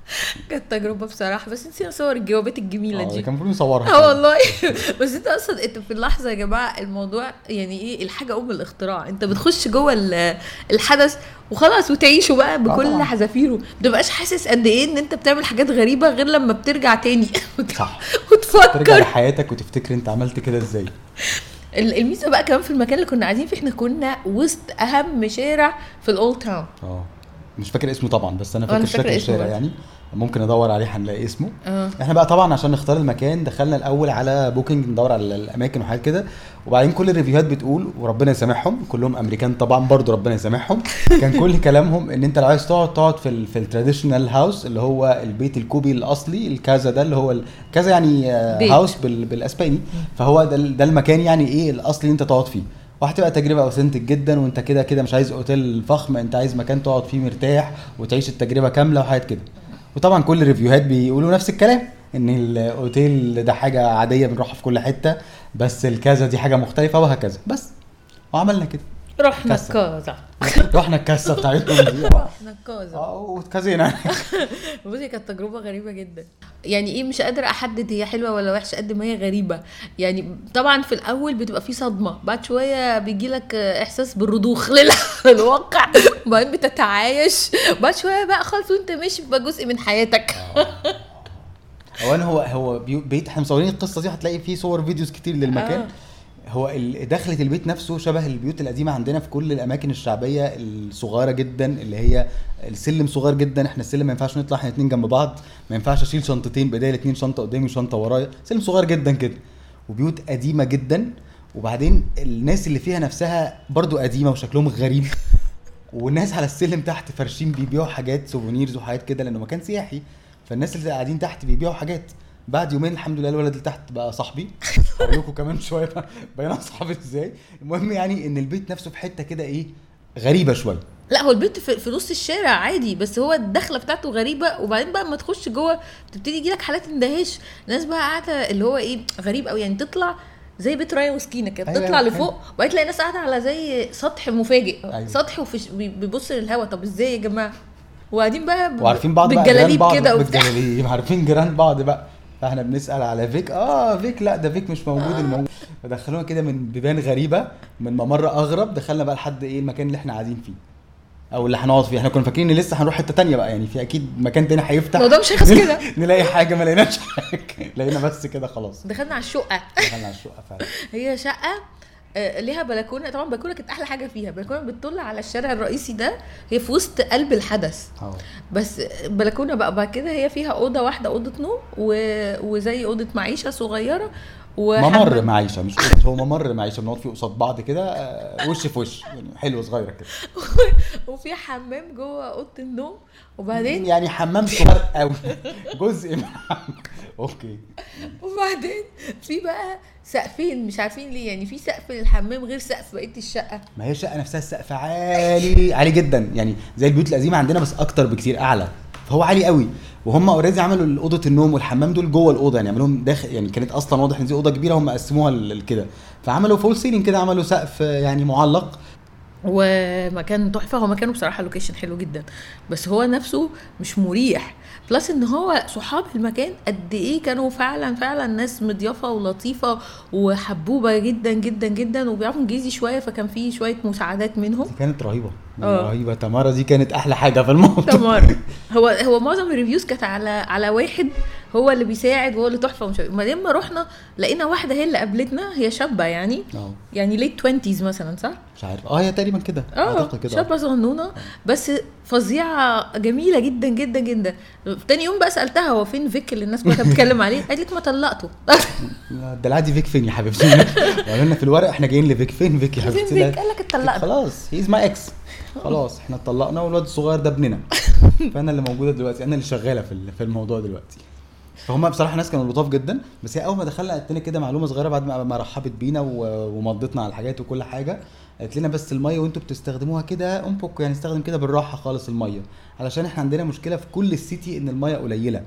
كانت تجربة بصراحة. بس نسينا صور الجوابات الجميلة آه، دي. كان المفروض نصورها آه والله. بس انت أصلا انت في اللحظة يا جماعة الموضوع يعني إيه الحاجة أم الاختراع. انت بتخش جوه ال- الحدث وخلاص وتعيشه بقى بكل طبعا. حذافيره. ما بتبقاش حاسس قد إيه ان انت بتعمل حاجات غريبة غير لما بترجع تاني. صح. ترجع وتفكر لحياتك وتفتكر انت عملت كده إزاي. ال- الميزة بقى كمان في المكان اللي كنا قاعدين فيه إحنا كنا وسط أهم شارع في الاولد تاون آه. مش فاكر اسمه طبعا بس أنا أنا فاكر شكل الشارع. يعني. ممكن ادور عليه هنلاقي اسمه. آه. إحنا بقى طبعا عشان نختار المكان دخلنا الأول على Booking ندور على الأماكن وحاجات كده. وبعدين كل ال reviewهات بتقول وربنا يسامحهم كلهم أمريكان طبعا برضو ربنا يسامحهم. كان كل كلامهم إن أنت لو عايز تقعد تقعد في ال في ال traditional house اللي هو البيت الكوبي الأصلي ال casa ده اللي هو casa يعني آه، بيت. house بال بالإسباني. فهو ده, ده المكان يعني إيه الأصلي اللي أنت تقعد فيه. وهتبقى تجربة اوثنتك جدا وأنت كده كده مش عايز أوتيل فخم أنت عايز مكان تقعد فيه مرتاح وتعيش التجربة كاملة وحاجات كده. وطبعا كل الريفيوهات بيقولوا نفس الكلام إن الأوتيل ده حاجة عادية بنروحها في كل حتة بس الكازا دي حاجة مختلفة وهكذا. بس وعملنا كده. رحنا. الكازا رحنا الكاسه بتاعتهم دي رحنا الكازا آه واتكازينا بصي كانت تجربة غريبة جدا. يعني إيه مش قادرة أحدد هي حلوة ولا وحشة قد ما هي غريبة. يعني طبعا في الأول بتبقى في صدمة. بعد شوية بيجي لك إحساس بالرضوخ لل- للواقع. وبعدين بتتعايش. بعد شوية بقى خلاص وأنت ماشي بقى جزء من حياتك. اولا هو هو بيت إحنا مصورين القصة دي هتلاقي فيه صور فيديوز كتير للمكان. آه. هو دخلة البيت نفسه شبه البيوت القديمة عندنا في كل الأماكن الشعبية الصغيرة جدا اللي هي السلم صغير جدا. إحنا السلم ما ينفعش نطلع إحنا اتنين جنب بعض. ما ينفعش أشيل شنطتين بداية اتنين شنطة قدامي وشنطة ورايا. سلم صغير جدا كده. وبيوت قديمة جدا. وبعدين الناس اللي فيها نفسها برضو قديمة وشكلهم غريب. والناس على السلم تحت فرشين بيبيعوا حاجات سوفونيرز وحاجات كده لأنه مكان سياحي. فالناس اللي قاعدين تحت بيبيعوا حاجات. بعد يومين الحمد لله الولد اللي تحت بقى صاحبي. هقول لكم كمان شوية بقينا اصحاب إزاي. المهم يعني إن البيت نفسه في حتة كده إيه غريبة شوية. لا هو البيت في, في نص الشارع عادي بس هو الدخلة بتاعته غريبة. وبعدين بقى اما تخش جوه بتبتدي يجي لك حالات اندهاش. ناس بقى قاعدة اللي هو إيه غريب قوي يعني تطلع زي بيت رايه وسكينة كده. أيوة، بتطلع أيوة، لفوق وبعدين تلاقي ناس قاعدة على زي سطح مفاجئ. أيوة. سطح وفي بيبص للهواء طب إزاي يا جماعة؟ وقاعدين بقى ب- وعارفين بعض بالجلاليب كده وبتاع. عارفين جيران بعض بقى. فاحنا بنسأل على فيك. آه فيك لا ده فيك مش موجود الموجود. فدخلونا كده من بيبان غريبة من ممر أغرب دخلنا بقى لحد إيه المكان اللي إحنا قاعدين فيه. أو اللي هنقعد فيه. إحنا كنا فاكرين إن لسه هنروح حتة تانية بقى يعني في أكيد مكان تاني هيفتح. الموضوع مش هيخلص كده. نلاقي حاجة ما لقيناش حاجة. لقينا بس كده خلاص. دخلنا على الشقة. دخلنا على الشقة فعلا. هي شقة ليها بلكونة. طبعا بلكونة كانت أحلى حاجة فيها. بلكونة بتطل على الشارع الرئيسي ده هي في وسط قلب الحدث. آه. بس بلكونة بقى بعد كده هي فيها أوضة واحدة أوضة نوم و... وزي أوضة معيشة صغيرة ممر. معيشه مش أوضة، هو ممر معيشه بنقعد فيه قصاد بعض كده آه، وش في وش يعني حلو صغيرة كده. وفي حمام جوه أوضة النوم وبعدين يعني حمام صغير قوي جزء من أوكي. وبعدين في بقى سقفين مش عارفين ليه يعني في سقف للحمام غير سقف بقية الشقة. ما هي الشقة نفسها السقف عالي عالي جدا يعني زي البيوت القديمة عندنا بس أكتر بكتير أعلى. فهو عالي قوي. وهم already عملوا اوضه النوم والحمام دول جوه الأوضة يعني عملوهم داخل يعني كانت أصلا واضح إن دي أوضة كبيرة هم قسموها كده فعملوا false ceiling كده عملوا سقف يعني معلق. ومكان تحفة هو مكانه بصراحة location حلو جدا. بس هو نفسه مش مريح. plus إن هو صحاب المكان قد إيه كانوا فعلا فعلا ناس مضيافة ولطيفة وحبوبة جدا جدا جدا وبيعرفوا إنجليزي شوية فكان في شوية مساعدات منهم. كانت رهيبة. آه. رهيبة. تمارا دي كانت أحلى حاجة في الموضوع. تمام هو هو معظم ال reviews كانت على على واحد. هو اللي بيساعد وهو اللي تحفة ومش عارف- بعدين ما رحنا لقينا واحدة هي اللي قابلتنا هي شابة يعني. آه. يعني late 20 مثلا صح؟ مش عارف آه هي تقريبا كده. آه أعتقد كده. شابة صغنونة بس فظيعة جميلة جدا جدا جدا. تاني يوم بقى سألتها هو فين فيك اللي الناس كلها كانت بتتكلم عليه؟ قالت لك ما طلقته. ده العادي فيك فين يا حبيبتي؟ وقالوا لنا في الورق إحنا جايين لفيك. فين فيك يا فين حبيبتي؟ فيك؟ لا، قال لك اتطلقنا خلاص he's my ex خلاص إحنا اتطلقنا والواد الصغير ده ابننا. فأنا اللي موجودة دلوقتي. أنا اللي شغالة في ال- في الموضوع دلوقتي. فهم بصراحة ناس كانوا لطاف جدا بس هي أول ما دخلنا قالت لنا كده معلومة صغيرة بعد ما رحبت بينا و- ومضتنا على الحاجات وكل حاجة. قالت لنا بس المية وأنتوا بتستخدموها كده انفقوا يعني استخدم كده بالراحة خالص المية. علشان إحنا عندنا مشكلة في كل السيتي إن المية قليلة.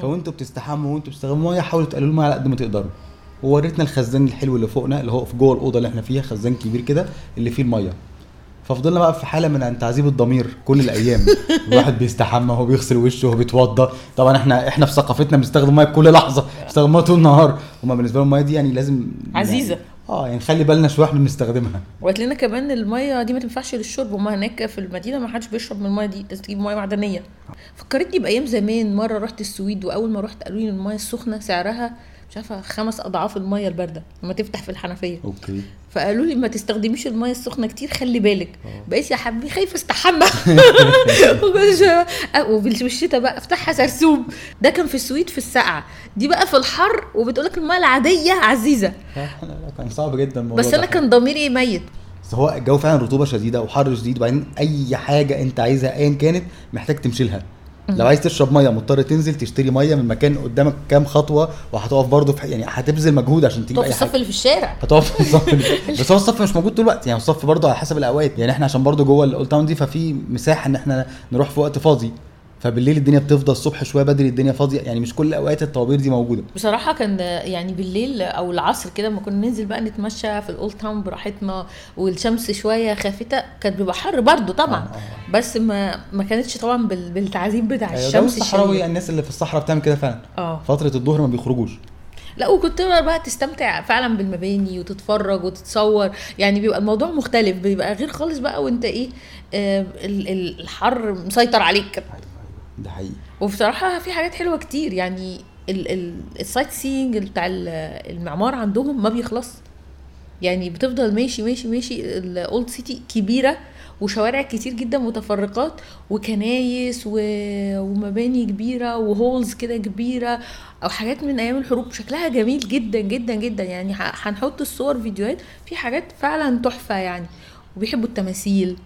فوانتوا بتستحموا وأنتوا بتستخدموا مية حاولوا تقللوا المية على قد ما تقدروا. ووريتنا الخزان الحلو اللي فوقنا اللي هو في جوه الأوضة اللي إحنا فيها خزان كبير كده اللي فيه المية. ففضلنا بقى في حالة من تعذيب الضمير كل الأيام. الواحد بيستحمى وهو بيغسل وشه وهو بيتوضى. طبعا إحنا إحنا في ثقافتنا بنستخدم مية كل لحظة بنستخدم ميه طول النهار. هما بالنسبة لهم المية دي يعني لازم عزيزة. يعني آه يعني نخلي بالنا شوية وإحنا بنستخدمها. وقالت لنا كمان المية دي ما تنفعش للشرب. هما هناك في المدينة ما حدش بيشرب من المية دي لازم تجيب مية معدنية. فكرتني بأيام زمان. مرة رحت السويد وأول ما رحت قالوا لي المية السخنة سعرها مش عارفه خمس أضعاف المية الباردة لما تفتح في الحنفية. أوكي. فقالوا لي ما تستخدميش المية السخنة كتير خلي بالك. بقيت يا حبيبي خايفة استحمى. وبالشتاء بقى أفتحها سرسوب ده كان في السويد في السقعه دي بقى في الحر وبتقولك المية العادية عزيزة. كان صعب جدا بس. أنا كان ضميري ميت. بس هو الجو فعلا رطوبة شديدة وحر شديد وبعدين أي حاجة أنت عايزها ايا كانت محتاج تمشي لها. لو عايز تشرب مية مضطر تنزل تشتري مية من مكان قدامك كام خطوة وهتقف برضه في يعني هتبذل مجهود عشان تجيب أي الصف اللي في الشارع. هتقف في الصف بس هو الصف مش موجود طول الوقت يعني الصف برضه على حسب الأوقات. يعني إحنا عشان برضه جوه ال old town دي ففي مساحة إن إحنا نروح في وقت فاضي. فبالليل الدنيا بتفضى الصبح شوية بدري الدنيا فاضية يعني مش كل أوقات الطوابير دي موجودة. بصراحة كان يعني بالليل أو العصر كده لما كنا ننزل بقى نتمشى في ال old town براحتنا والشمس شوية خافتة كان بيبقى حر برضه طبعا. آه، بس ما ما كانتش طبعا بال- بالتعذيب بتاع أيوة، جو الشمس الصحراوي الشديد. الناس اللي في الصحراء بتعمل كده فعلا. آه. فترة الظهر ما بيخرجوش. لا وكنت بقى تستمتع فعلا بالمباني وتتفرج وتتصور. يعني بيبقى الموضوع مختلف بيبقى غير خالص بقى وانت إيه آه ال- ال- الحر مسيطر عليك. ده حقيقي. وبصراحة في حاجات حلوة كتير يعني ال- ال- ال sightseeing بتاع ال- المعمار عندهم ما بيخلص. يعني بتفضل ماشي ماشي ماشي ال old city كبيرة وشوارع كتير جدا متفرقات وكنايس و... ومباني كبيرة و halls كده كبيرة أو حاجات من أيام الحروب. شكلها جميل جدا جدا جدا. يعني هنحط الصور فيديوهات في حاجات فعلا تحفة يعني. وبيحبوا التماثيل.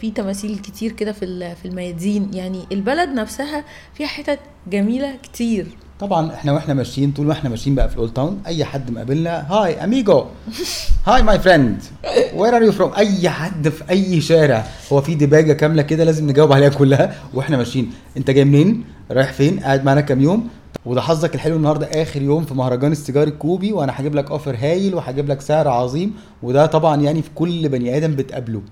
في تماثيل كتير كده في في الميادين. يعني البلد نفسها فيها حتت جميلة كتير. طبعا إحنا وإحنا ماشيين طول ما إحنا ماشيين بقى في ال old town أي حد مقابلنا hi amigo hi my friend where are you from أي حد في أي شارع. هو في ديباجة كاملة كده لازم نجاوب عليها كلها وإحنا ماشيين. أنت جاي منين؟ رايح فين؟ قاعد معانا كام يوم؟ وده حظك الحلو النهارده آخر يوم في مهرجان السيجار الكوبي وأنا هجيب لك offer هايل وهجيب لك سعر عظيم وده طبعا يعني في كل بني آدم بتقابله.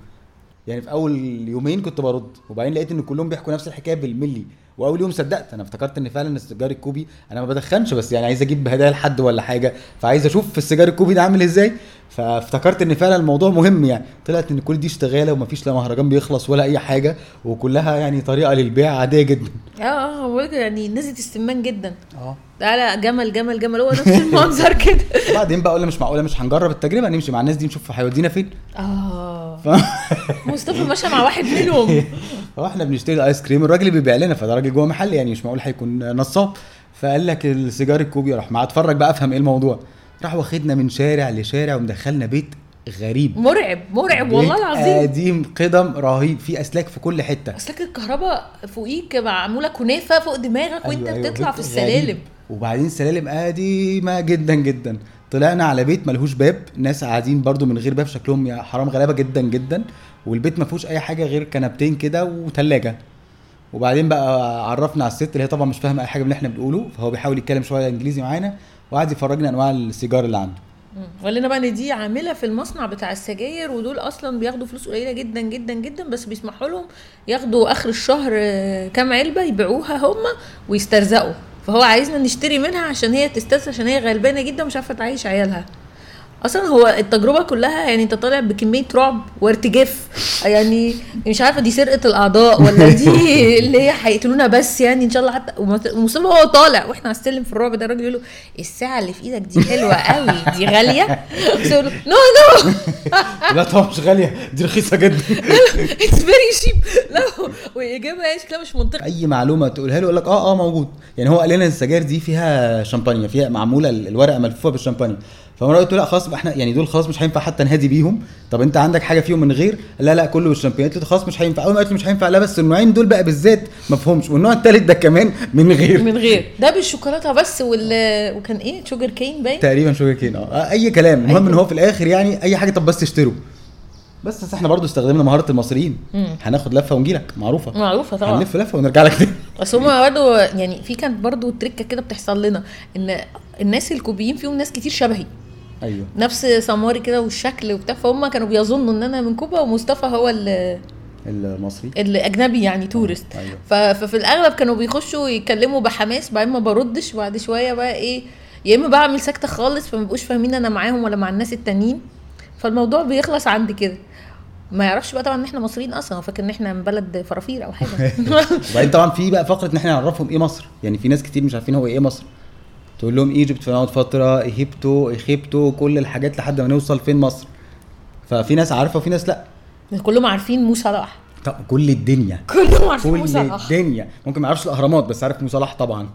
يعني في أول يومين كنت برد وبعدين لقيت إن كلهم بيحكوا نفس الحكاية بالملي. وأول يوم صدقت أنا افتكرت إن فعلا السيجار الكوبي أنا ما بدخنش بس يعني عايز أجيب هدايا لحد ولا حاجة فعايز أشوف في السيجار الكوبي ده عامل إزاي. فافتكرت إن فعلا الموضوع مهم يعني. طلعت إن كل دي اشتغالة ومفيش لا مهرجان بيخلص ولا أي حاجة وكلها يعني طريقة للبيع عادية جدا. آه آه بقولك يعني نزلت السمان جدا. آه. تعالى جمل جمل جمل هو نفس المنظر كده. وبعدين بقى قلنا مش معقولة مش هنجرب التجربة نمشي مع الناس دي نشوف هيودينا فين. آه. ف... مصطفى مشى مع واحد منهم. فاحنا بنشتري الايس كريم الراجل اللي بيبيع لنا فده راجل جوه محل يعني مش معقول هيكون نصاب. فقال لك السيجار الكوبي راح ما اتفرج بقى أفهم إيه الموضوع. راح واخدنا من شارع لشارع ومدخلنا بيت. غريب. مرعب مرعب والله العظيم. قديم قدم رهيب في أسلاك في كل حتة. اصلك الكهرباء فوقيك معمولة كنافة فوق دماغك وأنت أيوة، أيوة، بتطلع في غريب. السلالم. وبعدين سلالم قديمة جدا جدا. طلعنا على بيت ملهوش باب ناس قاعدين برضو من غير باب شكلهم يا حرام غلابة جدا جدا. والبيت ما فيهوش أي حاجة غير كنبتين كده وثلاجه وبعدين بقى عرفنا على الست اللي هي طبعا مش فاهمة أي حاجة من اللي إحنا بنقوله فهو بيحاول يتكلم شوية إنجليزي معانا وقعد يفرجنا أنواع السيجار اللي عنده. وقال بقى إن دي عاملة في المصنع بتاع السجاير ودول أصلا بياخدوا فلوس قليلة جدا جدا جدا بس بيسمحوا لهم ياخدوا آخر الشهر آه، كام علبة يبيعوها هم ويسترزقوا. فهو عايزنا نشتري منها عشان هي تسترزق عشان هي غلبانة جدا ومش عارفة تعيش عيالها. أصلا هو التجربة كلها يعني أنت طالع بكمية رعب وارتجاف. يعني مش عارفة دي سرقة الأعضاء ولا دي اللي هي هيقتلونا بس يعني إن شاء الله حتى ومصطفى هو طالع وإحنا على السلم في الرعب ده الراجل يقول له الساعة اللي في إيدك دي حلوة قوي دي غالية؟ يقول له نو نو لا طبعا مش غالية دي رخيصة جدا. it's very cheap لا وإجابة هي شكلها مش منطقي. أي معلومة تقولها له يقول لك آه آه موجود. يعني هو قال لنا السجاير دي فيها شمبانيا فيها معمولة ال- الورقة ملفوفة بالشمبانيا فانا قلت له لا خلاص إحنا يعني دول خلاص مش هينفع حتى نهادي بيهم. طب أنت عندك حاجة فيهم من غير؟ لا لا كله بالشمبانيا قلت له خلاص مش هينفع. أول ما قلت له مش هينفع لا بس النوعين دول بقى بالذات ما فهمش. والنوع الثالث ده كمان من غير. من غير. ده بالشوكولاتة بس وال وكان إيه؟ sugar cane باين؟ تقريبا sugar cane آه أي كلام. المهم إن هو في الآخر يعني أي حاجة طب بس تشتروا بس إحنا برضو استخدمنا مهارة المصريين. مم. هناخد لفة ونجيلك. معروفة. معروفة طبعا. هنلف لفة ونرجع لك تاني. بس هما برضه يعني في كانت برضه trick ه كده بتحصل لنا إن الناس الكوبيين فيهم ناس كتير شبهي. أيوه. نفس سماري كده والشكل وبتاع. فهم كانوا بيظنوا إن أنا من كوبا ومصطفى هو ال- المصري. الأجنبي يعني tourist ف- ففي الأغلب كانوا بيخشوا يتكلموا بحماس بعدين ما بردش بعد شوية بقى إيه يا إما بعمل سكته خالص فما بيبقوش فاهمين أنا معاهم ولا مع الناس التانيين. فالموضوع بيخلص عند كده. ما يعرفش بقى طبعا إن إحنا مصريين أصلا هو فاكر إن إحنا من بلد فرافير أو حاجة. وبعدين طبعا في بقى فقرة إن إحنا نعرفهم إيه مصر. يعني في ناس كتير مش عارفين هو إيه مصر. تقول لهم Egypt فنقعد فترة Egipto Egipto كل الحاجات لحد ما نوصل فين مصر. ففي ناس عارفة وفي ناس لأ. كلهم عارفين مو صلاح. طب كل الدنيا. كلهم عارفين مو كل صلاح. الدنيا. ممكن ما يعرفش الأهرامات بس عارف مو صلاح طبعا.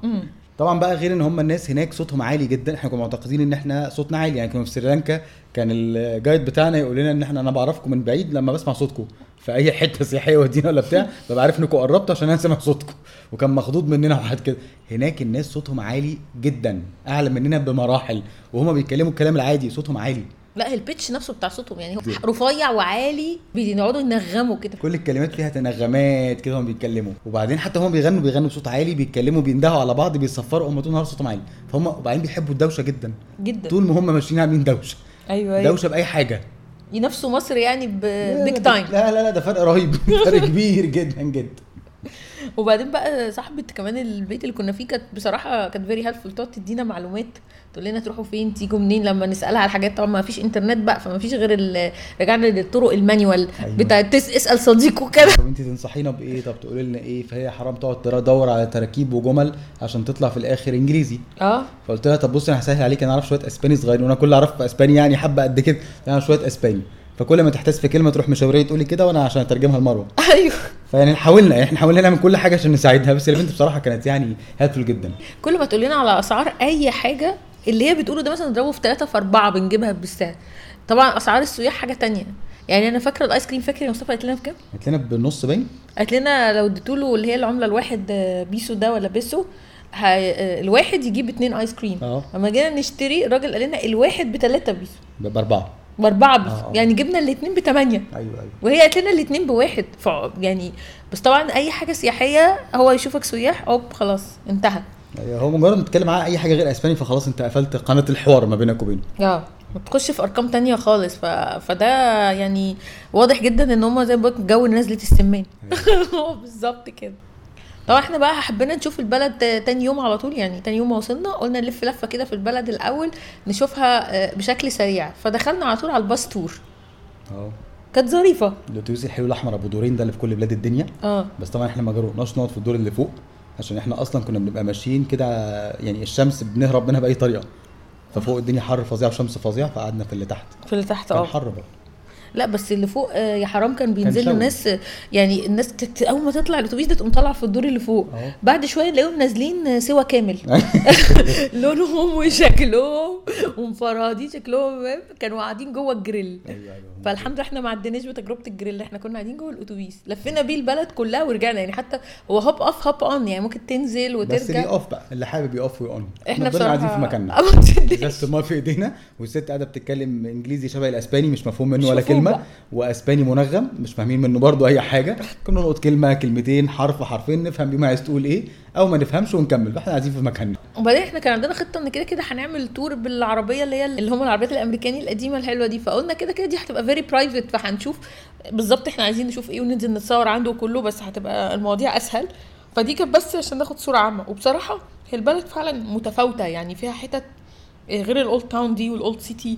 طبعا بقى غير إن هم الناس هناك صوتهم عالي جدا. إحنا كنا معتقدين إن إحنا صوتنا عالي. يعني كنا في سريلانكا كان الجايد بتاعنا يقول لنا إن إحنا أنا بعرفكم من بعيد لما بسمع صوتكم. في اي حتة سياحية ودينا ولا بتاع ببقى عارف إنكم قربتوا عشان أنا سامع صوتكم. وكان مخضوض مننا واحد كده. هناك الناس صوتهم عالي جدا. أعلى مننا بمراحل. وهما بيتكلموا الكلام العادي صوتهم عالي. لا ال pitch نفسه بتاع صوتهم يعني هو رفيع وعالي بيقعدوا ينغموا كده. كل الكلمات فيها تنغمات كده هم بيتكلموا. وبعدين حتى هم بيغنوا بيغنوا بصوت عالي بيتكلموا بيندهوا على بعض بيصفروا هم طول النهار صوتهم عالي. فهم وبعدين بيحبوا الدوشة جدا. جدا. طول ما هم ماشيين عاملين دوشة. أيوه أيوه. دوشة بأي حاجة. ينافسوا مصر يعني big time لا لا لا ده فرق رهيب. فرق كبير جدا جدا. وبعدين بقى صاحبة كمان البيت اللي كنا فيه كانت بصراحة كانت very helpful تقعد تدينا معلومات تقول لنا تروحوا فين تيجوا منين لما نسألها على حاجات طبعا ما فيش إنترنت بقى فما فيش غير رجعنا للطرق ال manual أيوة. بتاعت تس- اسأل صديق وكده. طب انت تنصحينا بإيه؟ طب تقولي لنا إيه؟ فهي حرام تقعد تدور على تراكيب وجمل عشان تطلع في الآخر إنجليزي. آه. فقلت لها طب بصي أنا هسهل عليك أنا أعرف شوية اسباني صغيرين وأنا كل اعرف إسباني يعني حبة قد كده يعني شوية إسباني. فكل ما تحتاس في كلمة تروح مشاوريه تقولي كده وأنا عشان أترجمها لمروة. أيوه. فيعني حاولنا إحنا حاولنا نعمل كل حاجة عشان نساعدها بس البنت بصراحة كانت يعني helpful جدا. كل ما تقول لنا على أسعار أي حاجة اللي هي بتقوله ده مثلا نضربه في ثلاثة في أربعة بنجيبها بالسعر. طبعا أسعار السياح حاجة تانية. يعني أنا فاكرة الآيس كريم فاكر يا مصطفى قالت لنا بكام؟ قالت لنا بالنص باين. قالت لنا لو اديتوا له اللي هي العملة الواحد آه، بيسو ده ولا بيسو هي... آه، الواحد يجيب اتنين آيس كريم. آه. لما جينا نشتري الراجل قال لنا الواحد بتلاتة بيسو. بأربعة. بأربعة بيسو آه. يعني جبنا الاتنين بتمانية. أيوه أيوه. وهي قالت لنا الاتنين بواحد. ف... يعني بس طبعا أي حاجة سياحية هو يشوفك سياح أوب خلاص انتهى. أيوة، هو مجرد ما تتكلم معاه أي حاجة غير إسباني فخلاص أنت قفلت قناة الحوار ما بينك وبينه. آه بتخش في أرقام تانية خالص ف... فده يعني واضح جدا إن هم زي ما بقولك جو نزله السمان هو بالظبط كده. طبعا إحنا بقى حبينا نشوف البلد تاني يوم على طول يعني تاني يوم ما وصلنا قلنا نلف لفة كده في البلد الأول نشوفها آه، بشكل سريع. فدخلنا على طول على الباص تور. آه. كانت ظريفة. الاتوبيس الحلو الأحمر أبو دورين ده اللي في كل بلاد الدنيا. آه. بس طبعا إحنا ما جربناش نقعد في الدور اللي فوق عشان إحنا أصلا كنا بنبقى ماشيين كده يعني الشمس بنهرب منها بأي طريقة. ففوق الدنيا حر فظيع وشمس فظيع فقعدنا في اللي تحت. في اللي تحت آه. حر بقى لا بس اللي فوق آه، يا حرام كان بينزل له. ناس يعني الناس أول ما تطلع الأتوبيس ده تقوم طالعة في الدور اللي فوق. أهو. بعد شوية نلاقيهم نازلين آه، سوا كامل. لونهم وشكلهم ومفرهدين شكلهم؟ كانوا قاعدين جوه الجريل. أيوه أيوه فالحمد لله إحنا ما عديناش بتجربة الجريل إحنا كنا قاعدين جوه الأتوبيس. لفينا بيه البلد كلها ورجعنا. يعني حتى هو hop off hop on يعني ممكن تنزل بس اللي وترجع يقف بقى اللي حابب يقف ويقون إحنا بصراحه قاعدين في مكاننا. ما. ازازه الماء في إيدينا. والست قاعدة بتتكلم إنجليزي شبه الإسباني مش مفهوم منه ولا شوفوا كلمه. وأسباني منغم مش فاهمين منه برضه أي حاجة. كنا نلقط كلمة كلمتين حرف حرفين نفهم بيهم عايز تقول إيه أو ما نفهمش ونكمل. فإحنا قاعدين في مكاننا. وبعدين إحنا كان عندنا خطة إن كده كده هنعمل tour بالعربية اللي هي اللي هم العربيات الأمريكاني القديمة الحلوة دي. فقلنا كده كده دي هتبقى very private فهنشوف بالظبط إحنا عايزين نشوف إيه وننزل نتصور عنده كله بس هتبقى المواضيع أسهل. فدي كانت بس عشان ناخد صورة عامة. وبصراحة هي البلد فعلا متفاوتة يعني فيها حتت غير ال old town دي وال old city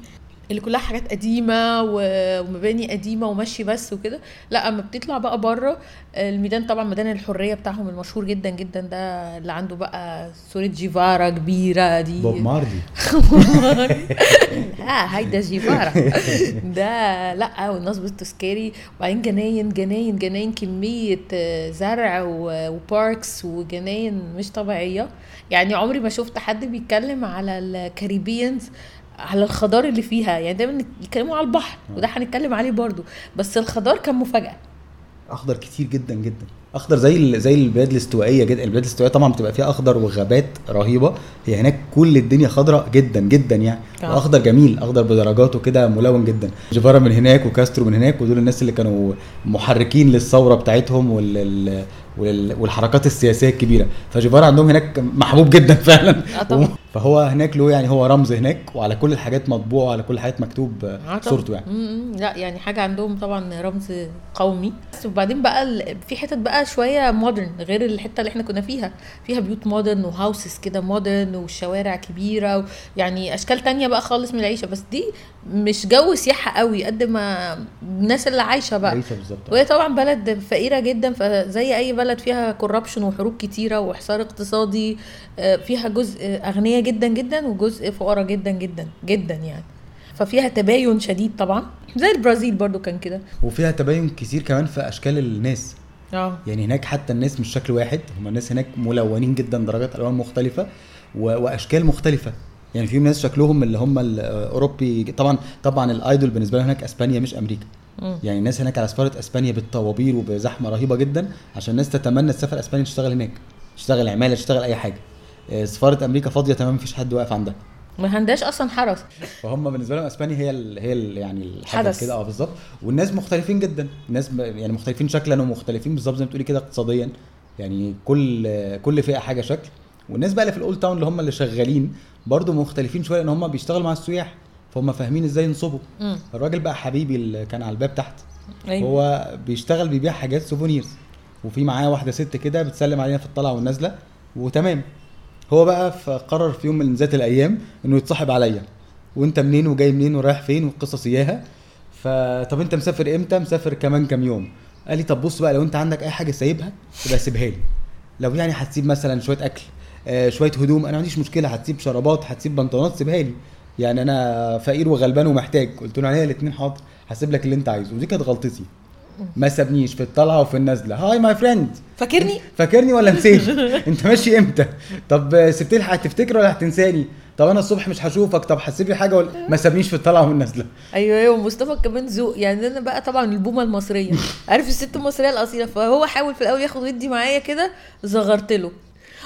اللي كلها حاجات قديمة ومباني قديمة ومشي بس وكده. لا أما بتطلع بقى بره الميدان طبعا ميدان الحرية بتاعهم المشهور جدا جدا ده اللي عنده بقى صورة جيفارا كبيرة دي. بوب مارلي. ها هيدا جيفارا. ده لا والنصب التذكاري وبعدين جناين جناين جناين كمية آه، زرع و parks وجناين مش طبيعية. يعني عمري ما شفت حد بيتكلم على ال Caribbeans على الخضار اللي فيها يعني دايما يتكلموا على البحر وده هنتكلم عليه برضو. بس الخضار كان مفاجأة. أخضر كتير جدا جدا. أخضر زي زي البلاد الاستوائية جدا البلاد الاستوائية طبعا بتبقى فيها أخضر وغابات رهيبة. هي هناك كل الدنيا خضراء جدا جدا يعني. آه. وأخضر جميل أخضر بدرجاته كده ملون جدا. جيفارا من هناك وكاسترو من هناك ودول الناس اللي كانوا محركين للثورة بتاعتهم وال ال- وال- والحركات السياسية الكبيرة. فجيفارا عندهم هناك محبوب جدا فعلا. آه. فهو هناك له يعني هو رمز هناك وعلى كل الحاجات مطبوع وعلى كل الحاجات مكتوب آه. صورته يعني. لا يعني حاجة عندهم طبعا رمز قومي بس وبعدين بقى في حتت بقى شوية modern غير الحتة اللي إحنا كنا فيها فيها بيوت modern و houses كده modern والشوارع كبيرة. يعني أشكال تانية بقى خالص من العيشة بس دي مش جو سياحة قوي قد ما الناس اللي عايشة بقى عيشه بالظبط وهي طبعا بلد فقيرة جدا فزي أي بلد فيها corruption وحروب كتيرة وحصار اقتصادي آه، فيها جزء أغنياء جدا جدا وجزء فقراء جدا جدا جدا يعني. ففيها تباين شديد طبعا. زي البرازيل برضو كان كده. وفيها تباين كتير كمان في أشكال الناس. آه. يعني هناك حتى الناس مش شكل واحد. هم الناس هناك ملونين جدا درجات ألوان مختلفة و... وأشكال مختلفة. يعني في ناس شكلهم اللي هم الأوروبي. طبعا طبعا الأيدول بالنسبة لهم هناك أسبانيا مش أمريكا. مم. يعني الناس هناك على سفارة أسبانيا بالطوابير وبزحمة رهيبة جدا عشان الناس تتمنى تسافر أسبانيا تشتغل هناك. تشتغل عمالة تشتغل أي حاجة. سفارة أمريكا فاضية تمام مفيش حد واقف عندها. ما عندهاش أصلا حرس. فهم بالنسبة لهم أسبانيا هي ال هي ال يعني الحاجة حدث. كده آه بالظبط. والناس مختلفين جدا. الناس يعني مختلفين شكلا ومختلفين بالظبط زي ما بتقولي كده اقتصاديا. يعني كل كل فئة حاجة شكل. والناس بقى اللي في ال old town اللي هم اللي شغالين برضو مختلفين شوية لأن هم بيشتغلوا مع السياح. فهم فاهمين إزاي ينصبوا. الراجل بقى حبيبي اللي كان على الباب تحت. أيوة. هو بيشتغل بيبيع حاجات souvenirs. وفي معاه واحدة ست كده بتسلم علينا في الطلعة والنازلة. وتمام. هو بقى فقرر في يوم من ذات الأيام إنه يتصاحب عليا. وأنت منين وجاي منين ورايح فين والقصص إياها. فطب أنت مسافر إمتى؟ مسافر كمان كام يوم. قال لي طب بص بقى لو أنت عندك أي حاجة سايبها يبقى سيبها لي. لو يعني هتسيب مثلا شوية أكل آه شوية هدوم أنا ما عنديش مشكلة هتسيب شرابات هتسيب بنطلونات سيبها لي. يعني أنا فقير وغلبان ومحتاج. قلت له عليها الاثنين حاضر هسيب لك اللي أنت عايزه. ودي كانت غلطتي. ما سابنيش في الطلعة وفي النازله hi my friend فاكرني؟ فاكرني ولا نسيت؟ انت ماشي إمتى؟ طب سبت لي هتفتكر ولا هتنساني؟ طب أنا الصبح مش هشوفك. طب لي حاجة ولا؟ ما سابنيش في الطلعة والنازله أيوه أيوه. مصطفى كمان ذوق. يعني أنا بقى طبعا البومة المصرية. عارف الست المصرية الأصيلة؟ فهو حاول في الأول ياخد ودي معايا كده صغرت له.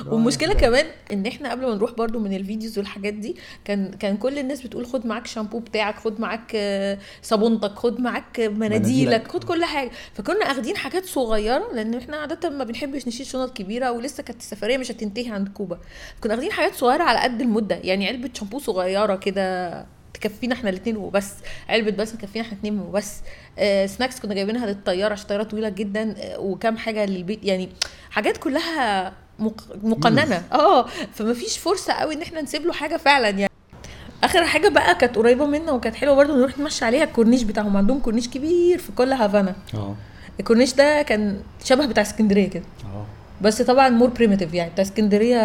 والمشكلة كمان إن إحنا قبل ما نروح برضو من ال videos والحاجات دي كان كان كل الناس بتقول خد معاك شامبو بتاعك خد معاك آه، صابونتك خد معاك مناديلك. خد كل حاجة فكنا أخدين حاجات صغيرة لأن إحنا عادة ما بنحبش نشيل شنط كبيرة ولسه كانت السفرية مش هتنتهي عند كوبا كنا أخدين حاجات صغيرة على قد المدة يعني علبة شامبو صغيرة كده تكفينا إحنا الاثنين وبس علبة بس تكفينا إحنا الاثنين وبس آه سناكس كنا جايبينها للطيارة عشان الطيارة طويلة جدا آه وكام حاجة للبيت يعني حاجات كلها. مقننة. آه فما فيش فرصة قوي إن إحنا نسيب له حاجة فعلا يعني. آخر حاجة بقى كانت قريبة منا وكانت حلوة برضه نروح نمشي عليها الكورنيش بتاعهم. عندهم كورنيش كبير في كل هافانا. آه. الكورنيش ده كان شبه بتاع اسكندرية كده. آه. بس طبعا more primitive يعني بتاع اسكندرية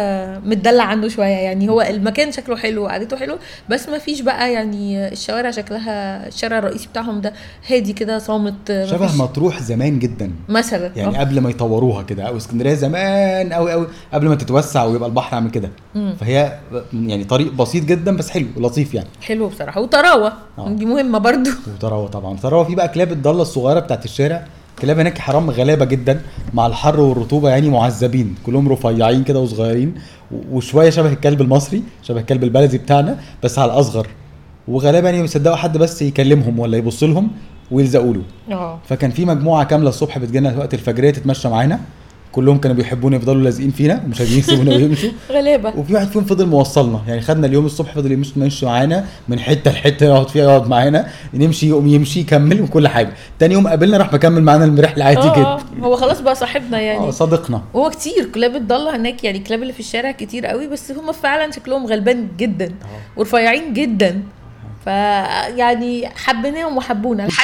متدلع عنه شوية يعني هو المكان شكله حلو وقعدته حلو بس ما فيش بقى يعني الشوارع شكلها الشارع الرئيسي بتاعهم ده هادي كده صامت شبه مطروح زمان جدا مثلا يعني آه. قبل ما يطوروها كده أو اسكندرية زمان قوي قوي قبل ما تتوسع ويبقى البحر عامل كده. فهي يعني طريق بسيط جدا بس حلو ولطيف يعني حلو بصراحة وطراوة آه. دي مهمة برضو وتراوه طبعا تراوه في بقى كلاب الضاله الصغيرة بتاعت الشارع كلاب هناك حرام غلابة جدا مع الحر والرطوبة يعني معذبين كلهم رفيعين كده وصغيرين وشوية شبه الكلب المصري شبه الكلب البلدي بتاعنا بس على الأصغر. وغالبا يعني بيصدقوا حد بس يكلمهم ولا يبص لهم ويلزقوا له. آه. فكان في مجموعة كاملة الصبح بتجينا وقت الفجريه تتمشى معانا. كلهم كانوا بيحبونا يفضلوا لازقين فينا ومش عايزين يسيبونا ويمشوا غلابة. وفي واحد فيهم فضل موصلنا يعني خدنا اليوم الصبح فضل يمشي يمشي معانا من حتة لحتة يقعد فيها يقعد معانا نمشي يقوم يمشي يكمل وكل حاجة. تاني يوم قابلنا راح مكمل معانا الرحله عادي آه جدا. آه، هو خلاص بقى صاحبنا يعني. آه صديقنا. هو كتير كلاب الضاله هناك يعني الكلاب اللي في الشارع كتير قوي بس هم فعلا شكلهم غلبان جدا ورفيعين جدا. ف يعني حبيناهم وحبونا.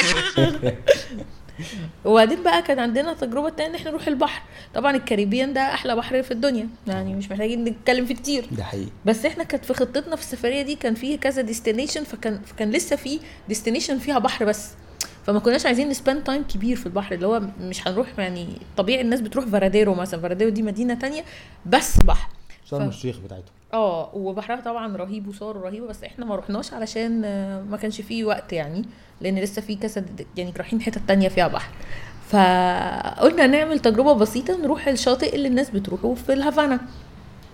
وبعدين بقى كان عندنا تجربة تانية إن إحنا نروح البحر. طبعا الكاريبيان ده أحلى بحر في الدنيا يعني مش محتاجين نتكلم فيه كتير. ده حقيقي. بس إحنا كانت في خطتنا في السفرية دي كان فيه كذا destination فكان فكان لسه في destination فيها بحر بس. فما كناش عايزين ن spend time كبير في البحر اللي هو مش هنروح يعني طبيعي الناس بتروح فاراديرو مثلا. فاراديرو دي مدينة تانية بس بحر. شرم الشيخ بتاعته آه وبحرها طبعا رهيب وصور رهيبة بس إحنا ما رحناش علشان ما كانش فيه وقت يعني لأن لسه في كذا يعني رايحين حتة تانية فيها بحر. فقلنا نعمل تجربة بسيطة نروح الشاطئ اللي الناس بتروحه في الهافانا.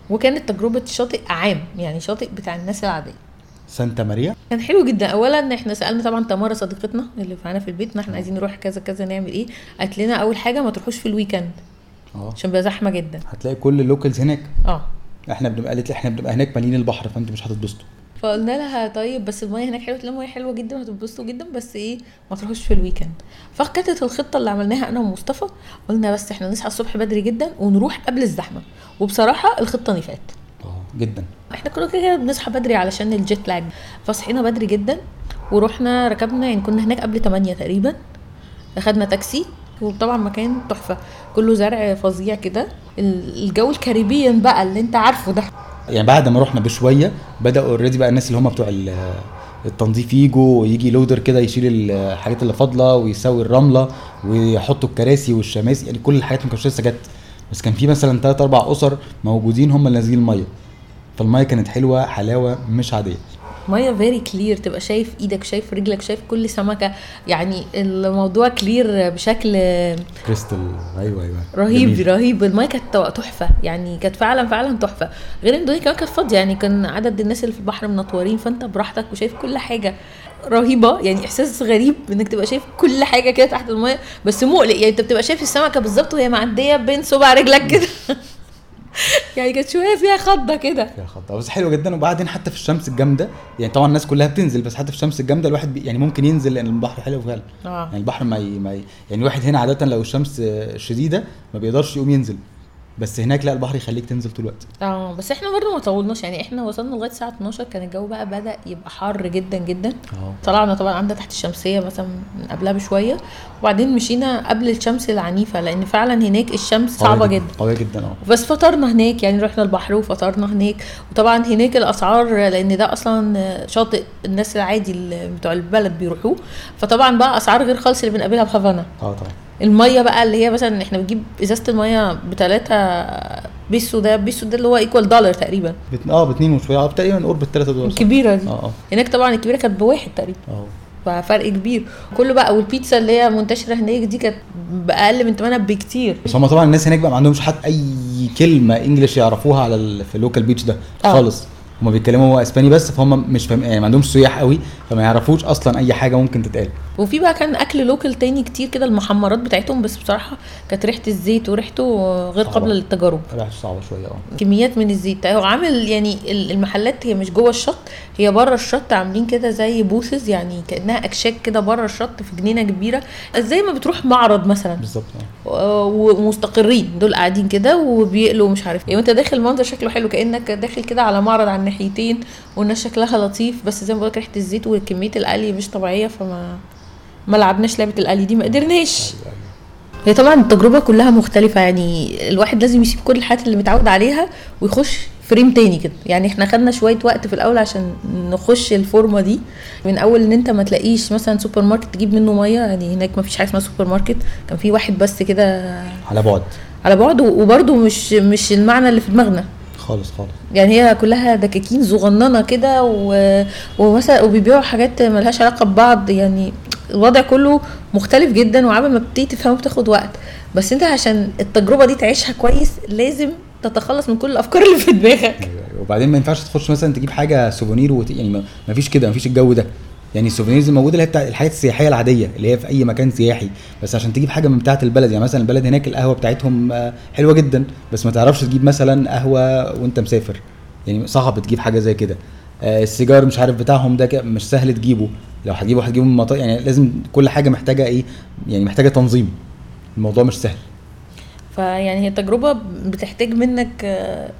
وكانت تجربة شاطئ عام يعني شاطئ بتاع الناس العادية. سانتا ماريا؟ كان حلو جدا. اولا إحنا سألنا طبعا تمارا صديقتنا اللي معانا في البيت إحنا عايزين نروح كذا كذا نعمل إيه. قالت لنا أول حاجة ما تروحوش في الويكند آه. عشان بيبقى زحمة جدا. هتلاقي كل ال locals هناك. آه. إحنا بنبقى قالت لي إحنا بنبقى هناك مالين البحر فانتوا مش هتتبسطوا. فقلنا لها طيب بس الميه هناك حلوة الميه حلوة جدا وهتتبسطوا جدا بس إيه ما تروحوش في ال weekend فكانت الخطة اللي عملناها أنا ومصطفى قلنا بس إحنا نصحى الصبح بدري جدا ونروح قبل الزحمة. وبصراحة الخطة نفعت. آه جدا. إحنا كنا كده كده بنصحى بدري علشان ال jet lag فصحينا بدري جدا ورحنا ركبنا يعني كنا هناك قبل 8 تقريبا اخدنا تاكسي وطبعا مكان تحفة. كله زرع فظيع كده. ال- الجو الكاريبيان بقى اللي انت عارفه ده. يعني بعد ما رحنا بشوية بدأوا already بقى الناس اللي هم بتوع ال- التنظيف يجوا ويجي لودر كده يشيل الحاجات اللي فاضلة ويسوي الرملة ويحطوا الكراسي والشماسي يعني كل الحاجات ما كانتش لسه جت. بس كان في مثلا ثلاث أربع أسر موجودين هم اللي نازلين المية. فالمية كانت حلوة حلاوة مش عادية. ميه very clear تبقى شايف إيدك شايف رجلك شايف كل سمكة. يعني الموضوع clear بشكل كريستال. أيوه أيوه. رهيب جميل. رهيب. المايه كانت تحفة. يعني كانت فعلا فعلا تحفة. غير إن الدنيا كمان كانت فاضية. يعني كان عدد الناس اللي في البحر منطورين فأنت براحتك وشايف كل حاجة. رهيبة. يعني إحساس غريب إنك تبقى شايف كل حاجة كده تحت المايه بس مقلق. يعني أنت بتبقى شايف السمكة بالظبط وهي معدية بين صبع رجلك كده. يعني كانت شوية فيها خضة كده. فيها خطه بس حلوة جدا. وبعدين حتى في الشمس الجامدة يعني طبعا الناس كلها بتنزل بس حتى في الشمس الجامدة الواحد بي يعني ممكن ينزل لأن البحر حلو فعلا. آه. يعني البحر ما, ي... ما ي... يعني الواحد هنا عادة لو الشمس آه، شديدة ما بيقدرش يقوم ينزل. بس هناك لا البحر يخليك تنزل طول الوقت. آه بس إحنا برضه ما طولناش. يعني إحنا وصلنا لغاية الساعة 12 كان الجو بقى بدأ يبقى حر جدا جدا. آه. طلعنا طبعا عندنا تحت الشمسية مثلا من قبلها بشوية. وبعدين مشينا قبل الشمس العنيفة لأن فعلا هناك الشمس صعبة جدا قوية جدا آه. بس فطرنا هناك يعني رحنا البحر وفطرنا هناك. وطبعا هناك الأسعار لأن ده أصلا شاطئ الناس العادي اللي بتوع البلد بيروحوه. فطبعا بقى أسعار غير خالص اللي بنقابلها في هافانا آه طبعا. المية بقى اللي هي مثلا إحنا بنجيب إزازة المية بتلاتة بيسو ده بيسو ده اللي هو equal دولار تقريبا. بت... آه باتنين وشوية. آه تقريبا قرب الثلاثه دولار صح؟ الكبيره دي. آه آه. هناك طبعا الكبيرة كانت بواحد تقريبا. آه. ففرق كبير. كله بقى والبيتزا اللي هي منتشرة هناك دي كانت بأقل من ثمنها بكتير. بس هم طبعا الناس هناك بقى ما عندهمش حتى أي كلمة English يعرفوها على ال... في ال local beach ده آه. خالص. هم بيتكلموا إسباني بس فهم مش فاهم يعني ما عندهمش سياح قوي فما يعرفوش أصلا أي حاجة ممكن تتقال. وفي بقى كان أكل local تاني كتير كده المحمرات بتاعتهم بس بصراحة كانت ريحة الزيت وريحته غير صعبة. قابله للتجارب. ريحته صعبة شوية آه. كميات من الزيت. هو عامل يعني ال- المحلات هي مش جوه الشط هي بره الشط عاملين كده زي booths يعني كأنها أكشاك كده بره الشط في جنينة كبيرة زي ما بتروح معرض مثلا. بالظبط آه. و- ومستقرين دول قاعدين كده وبيقلوا مش عارف إيه. وأنت داخل المنظر شكله حلو كأنك داخل كده على معرض على الناحيتين والناس شكلها لطيف بس زي ما بقولك ريحة الزيت وكمية القلي مش طبيعية فما ما لعبناش لعبة القلي دي ما قدرناش. هي طبعا التجربة كلها مختلفة يعني الواحد لازم يسيب كل الحاجات اللي متعود عليها ويخش فريم تاني كده. يعني إحنا خدنا شوية وقت في الأول عشان نخش الفورمة دي. من أول إن أنت ما تلاقيش مثلا سوبر ماركت تجيب منه مية يعني هناك ما فيش حاجة اسمها سوبر ماركت. كان في واحد بس كده على بعد. على بعد وبرده مش مش المعنى اللي في دماغنا. خالص خالص يعني هي كلها دكاكين صغننة كده. ومثلا وبيبيعوا حاجات ملهاش علاقة ببعض يعني الوضع كله مختلف جدا وعبال ما بتبتدي تفهمه بتاخد وقت بس انت عشان التجربة دي تعيشها كويس لازم تتخلص من كل الأفكار اللي في دماغك أيوة، أيوة. وبعدين ما ينفعش تخش مثلا تجيب حاجة souvenir وت... يعني ما فيش كده ما فيش الجو ده يعني ال souvenirs الموجودة اللي هي بتاع الحاجات السياحية العادية اللي هي في أي مكان سياحي. بس عشان تجيب حاجة من بتاعه البلد يعني مثلا البلد هناك القهوة بتاعتهم آه، حلوة جدا بس ما تعرفش تجيب مثلا قهوة وأنت مسافر. يعني صعب تجيب حاجة زي كده. آه، السيجار مش عارف بتاعهم ده مش سهل تجيبه. لو هتجيبه هتجيبه من مطار يعني لازم كل حاجة محتاجة إيه؟ يعني محتاجة تنظيم. الموضوع مش سهل. فيعني هي تجربة بتحتاج منك آه،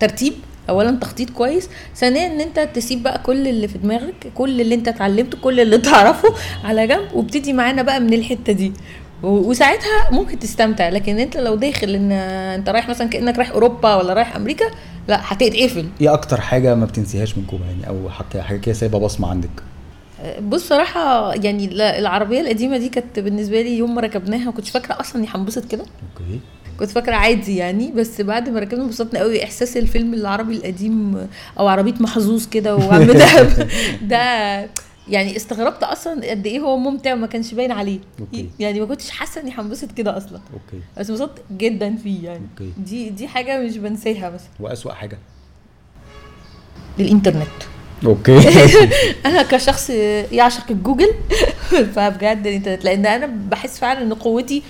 ترتيب. اولا تخطيط كويس ثانيا إن أنت تسيب بقى كل اللي في دماغك كل اللي أنت اتعلمته كل اللي تعرفه على جنب وابتدي معانا بقى من الحتة دي. وساعتها ممكن تستمتع لكن أنت لو داخل إن أنت رايح مثلا كأنك رايح أوروبا ولا رايح أمريكا لا هتتقفل. إيه أكتر حاجة ما بتنسيهاش من كوبا يعني؟ أو حاجة حاجة كده سايبة بصمة عندك؟ بص صراحة يعني العربية القديمة دي كانت بالنسبة لي يوم ما ركبناها ما كنتش فاكرة أصلا إني هنبسط كده. okay. كنت فاكرة عادي يعني بس بعد ما ركبنا انبسطنا قوي. إحساس الفيلم العربي القديم أو عربية محظوظ كده وعم دهب ده يعني استغربت أصلا قد إيه هو ممتع وما كانش باين عليه. okay. يعني ما كنتش حاسة إني هنبسط كده أصلا. okay. بس انبسطت جدا فيه يعني. okay. دي دي حاجة مش بنساها مثلا واسوأ حاجة. الانترنت okay. أنا كشخص يعشق الجوجل. فبجد الإنترنت لأن أنا بحس فعلا إن قوتي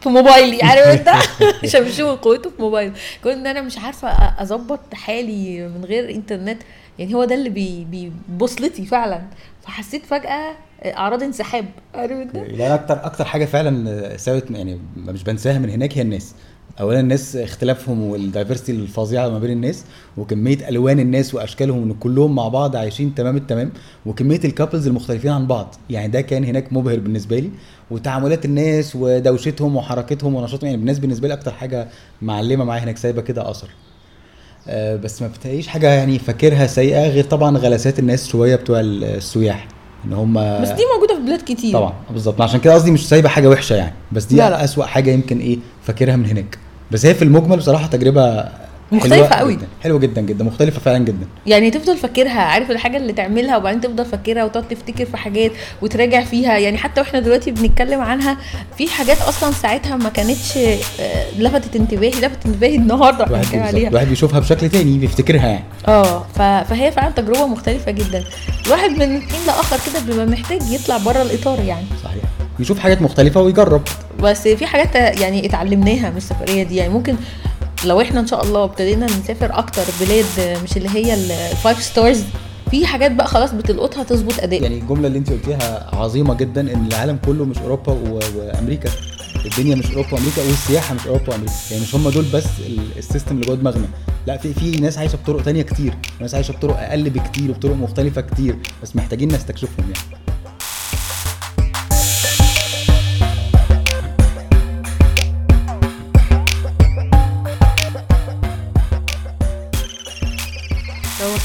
في موبايلي عارف انت؟ شمشون قوته في موبايلي كون إن أنا مش عارفة أظبط حالي من غير إنترنت يعني هو ده اللي بي بيبوصلتي فعلا. فحسيت فجأة أعراض انسحاب عارف انت؟ لا أكتر أكتر حاجة فعلا سوت يعني مش بنساها من هناك هي الناس. اولا الناس اختلافهم وال diversity الفظيعة ما بين الناس وكمية ألوان الناس وأشكالهم إن كلهم مع بعض عايشين تمام التمام وكمية ال couples المختلفين عن بعض. يعني ده كان هناك مبهر بالنسبة لي. وتعاملات الناس ودوشتهم وحركتهم ونشاطهم. يعني الناس بالنسبة لي أكتر حاجة معلمة معايا هناك سايبة كده أثر. آه، بس ما بتلاقيش حاجة يعني فاكرها سيئة غير طبعا غلاسات الناس شوية بتوع السياح. إن هم بس دي موجودة في بلاد كتير. طبعا بالظبط. عشان كده قصدي مش سايبة حاجة وحشة يعني. بس دي لا، لا. أسوأ حاجة يمكن إيه فاكرها من هناك. بس هي في المجمل بصراحة تجربة مختلفة حلوة قوي. جدا. حلوة جدا جدا. مختلفة فعلا جدا. يعني تفضل فاكرها عارف الحاجة اللي تعملها وبعدين تفضل فاكرها وتقعد تفتكر في حاجات وتراجع فيها. يعني حتى وإحنا دلوقتي بنتكلم عنها في حاجات أصلا ساعتها ما كانتش آه، لفتت انتباهي لفتت انتباهي النهارده. إحنا الواحد بنتكلم. عليها. الواحد بيشوفها بشكل تاني بيفتكرها يعني. آه فهي فعلا تجربة مختلفة جدا. الواحد من حين لآخر كده بيبقى محتاج يطلع بره الإطار يعني. صحيح. يشوف حاجات مختلفة ويجرب. بس في حاجات يعني اتعلمناها من السفرية دي. يعني ممكن لو إحنا ان شاء الله ابتدينا نسافر أكتر بلاد مش اللي هي ال five stars في حاجات بقى خلاص بتلقطها تظبط أداء. يعني الجملة اللي انت قلتيها عظيمة جدا إن العالم كله مش أوروبا. وأمريكا. الدنيا مش أوروبا وأمريكا والسياحة مش أوروبا وأمريكا. يعني مش هم دول بس ال- ال system اللي جوه دماغنا. لا في في ناس عايشة بطرق تانية كتير. وناس عايشة بطرق أقل بكتير وبطرق مختلفة كتير. بس محتاجين نستكشفهم يعني.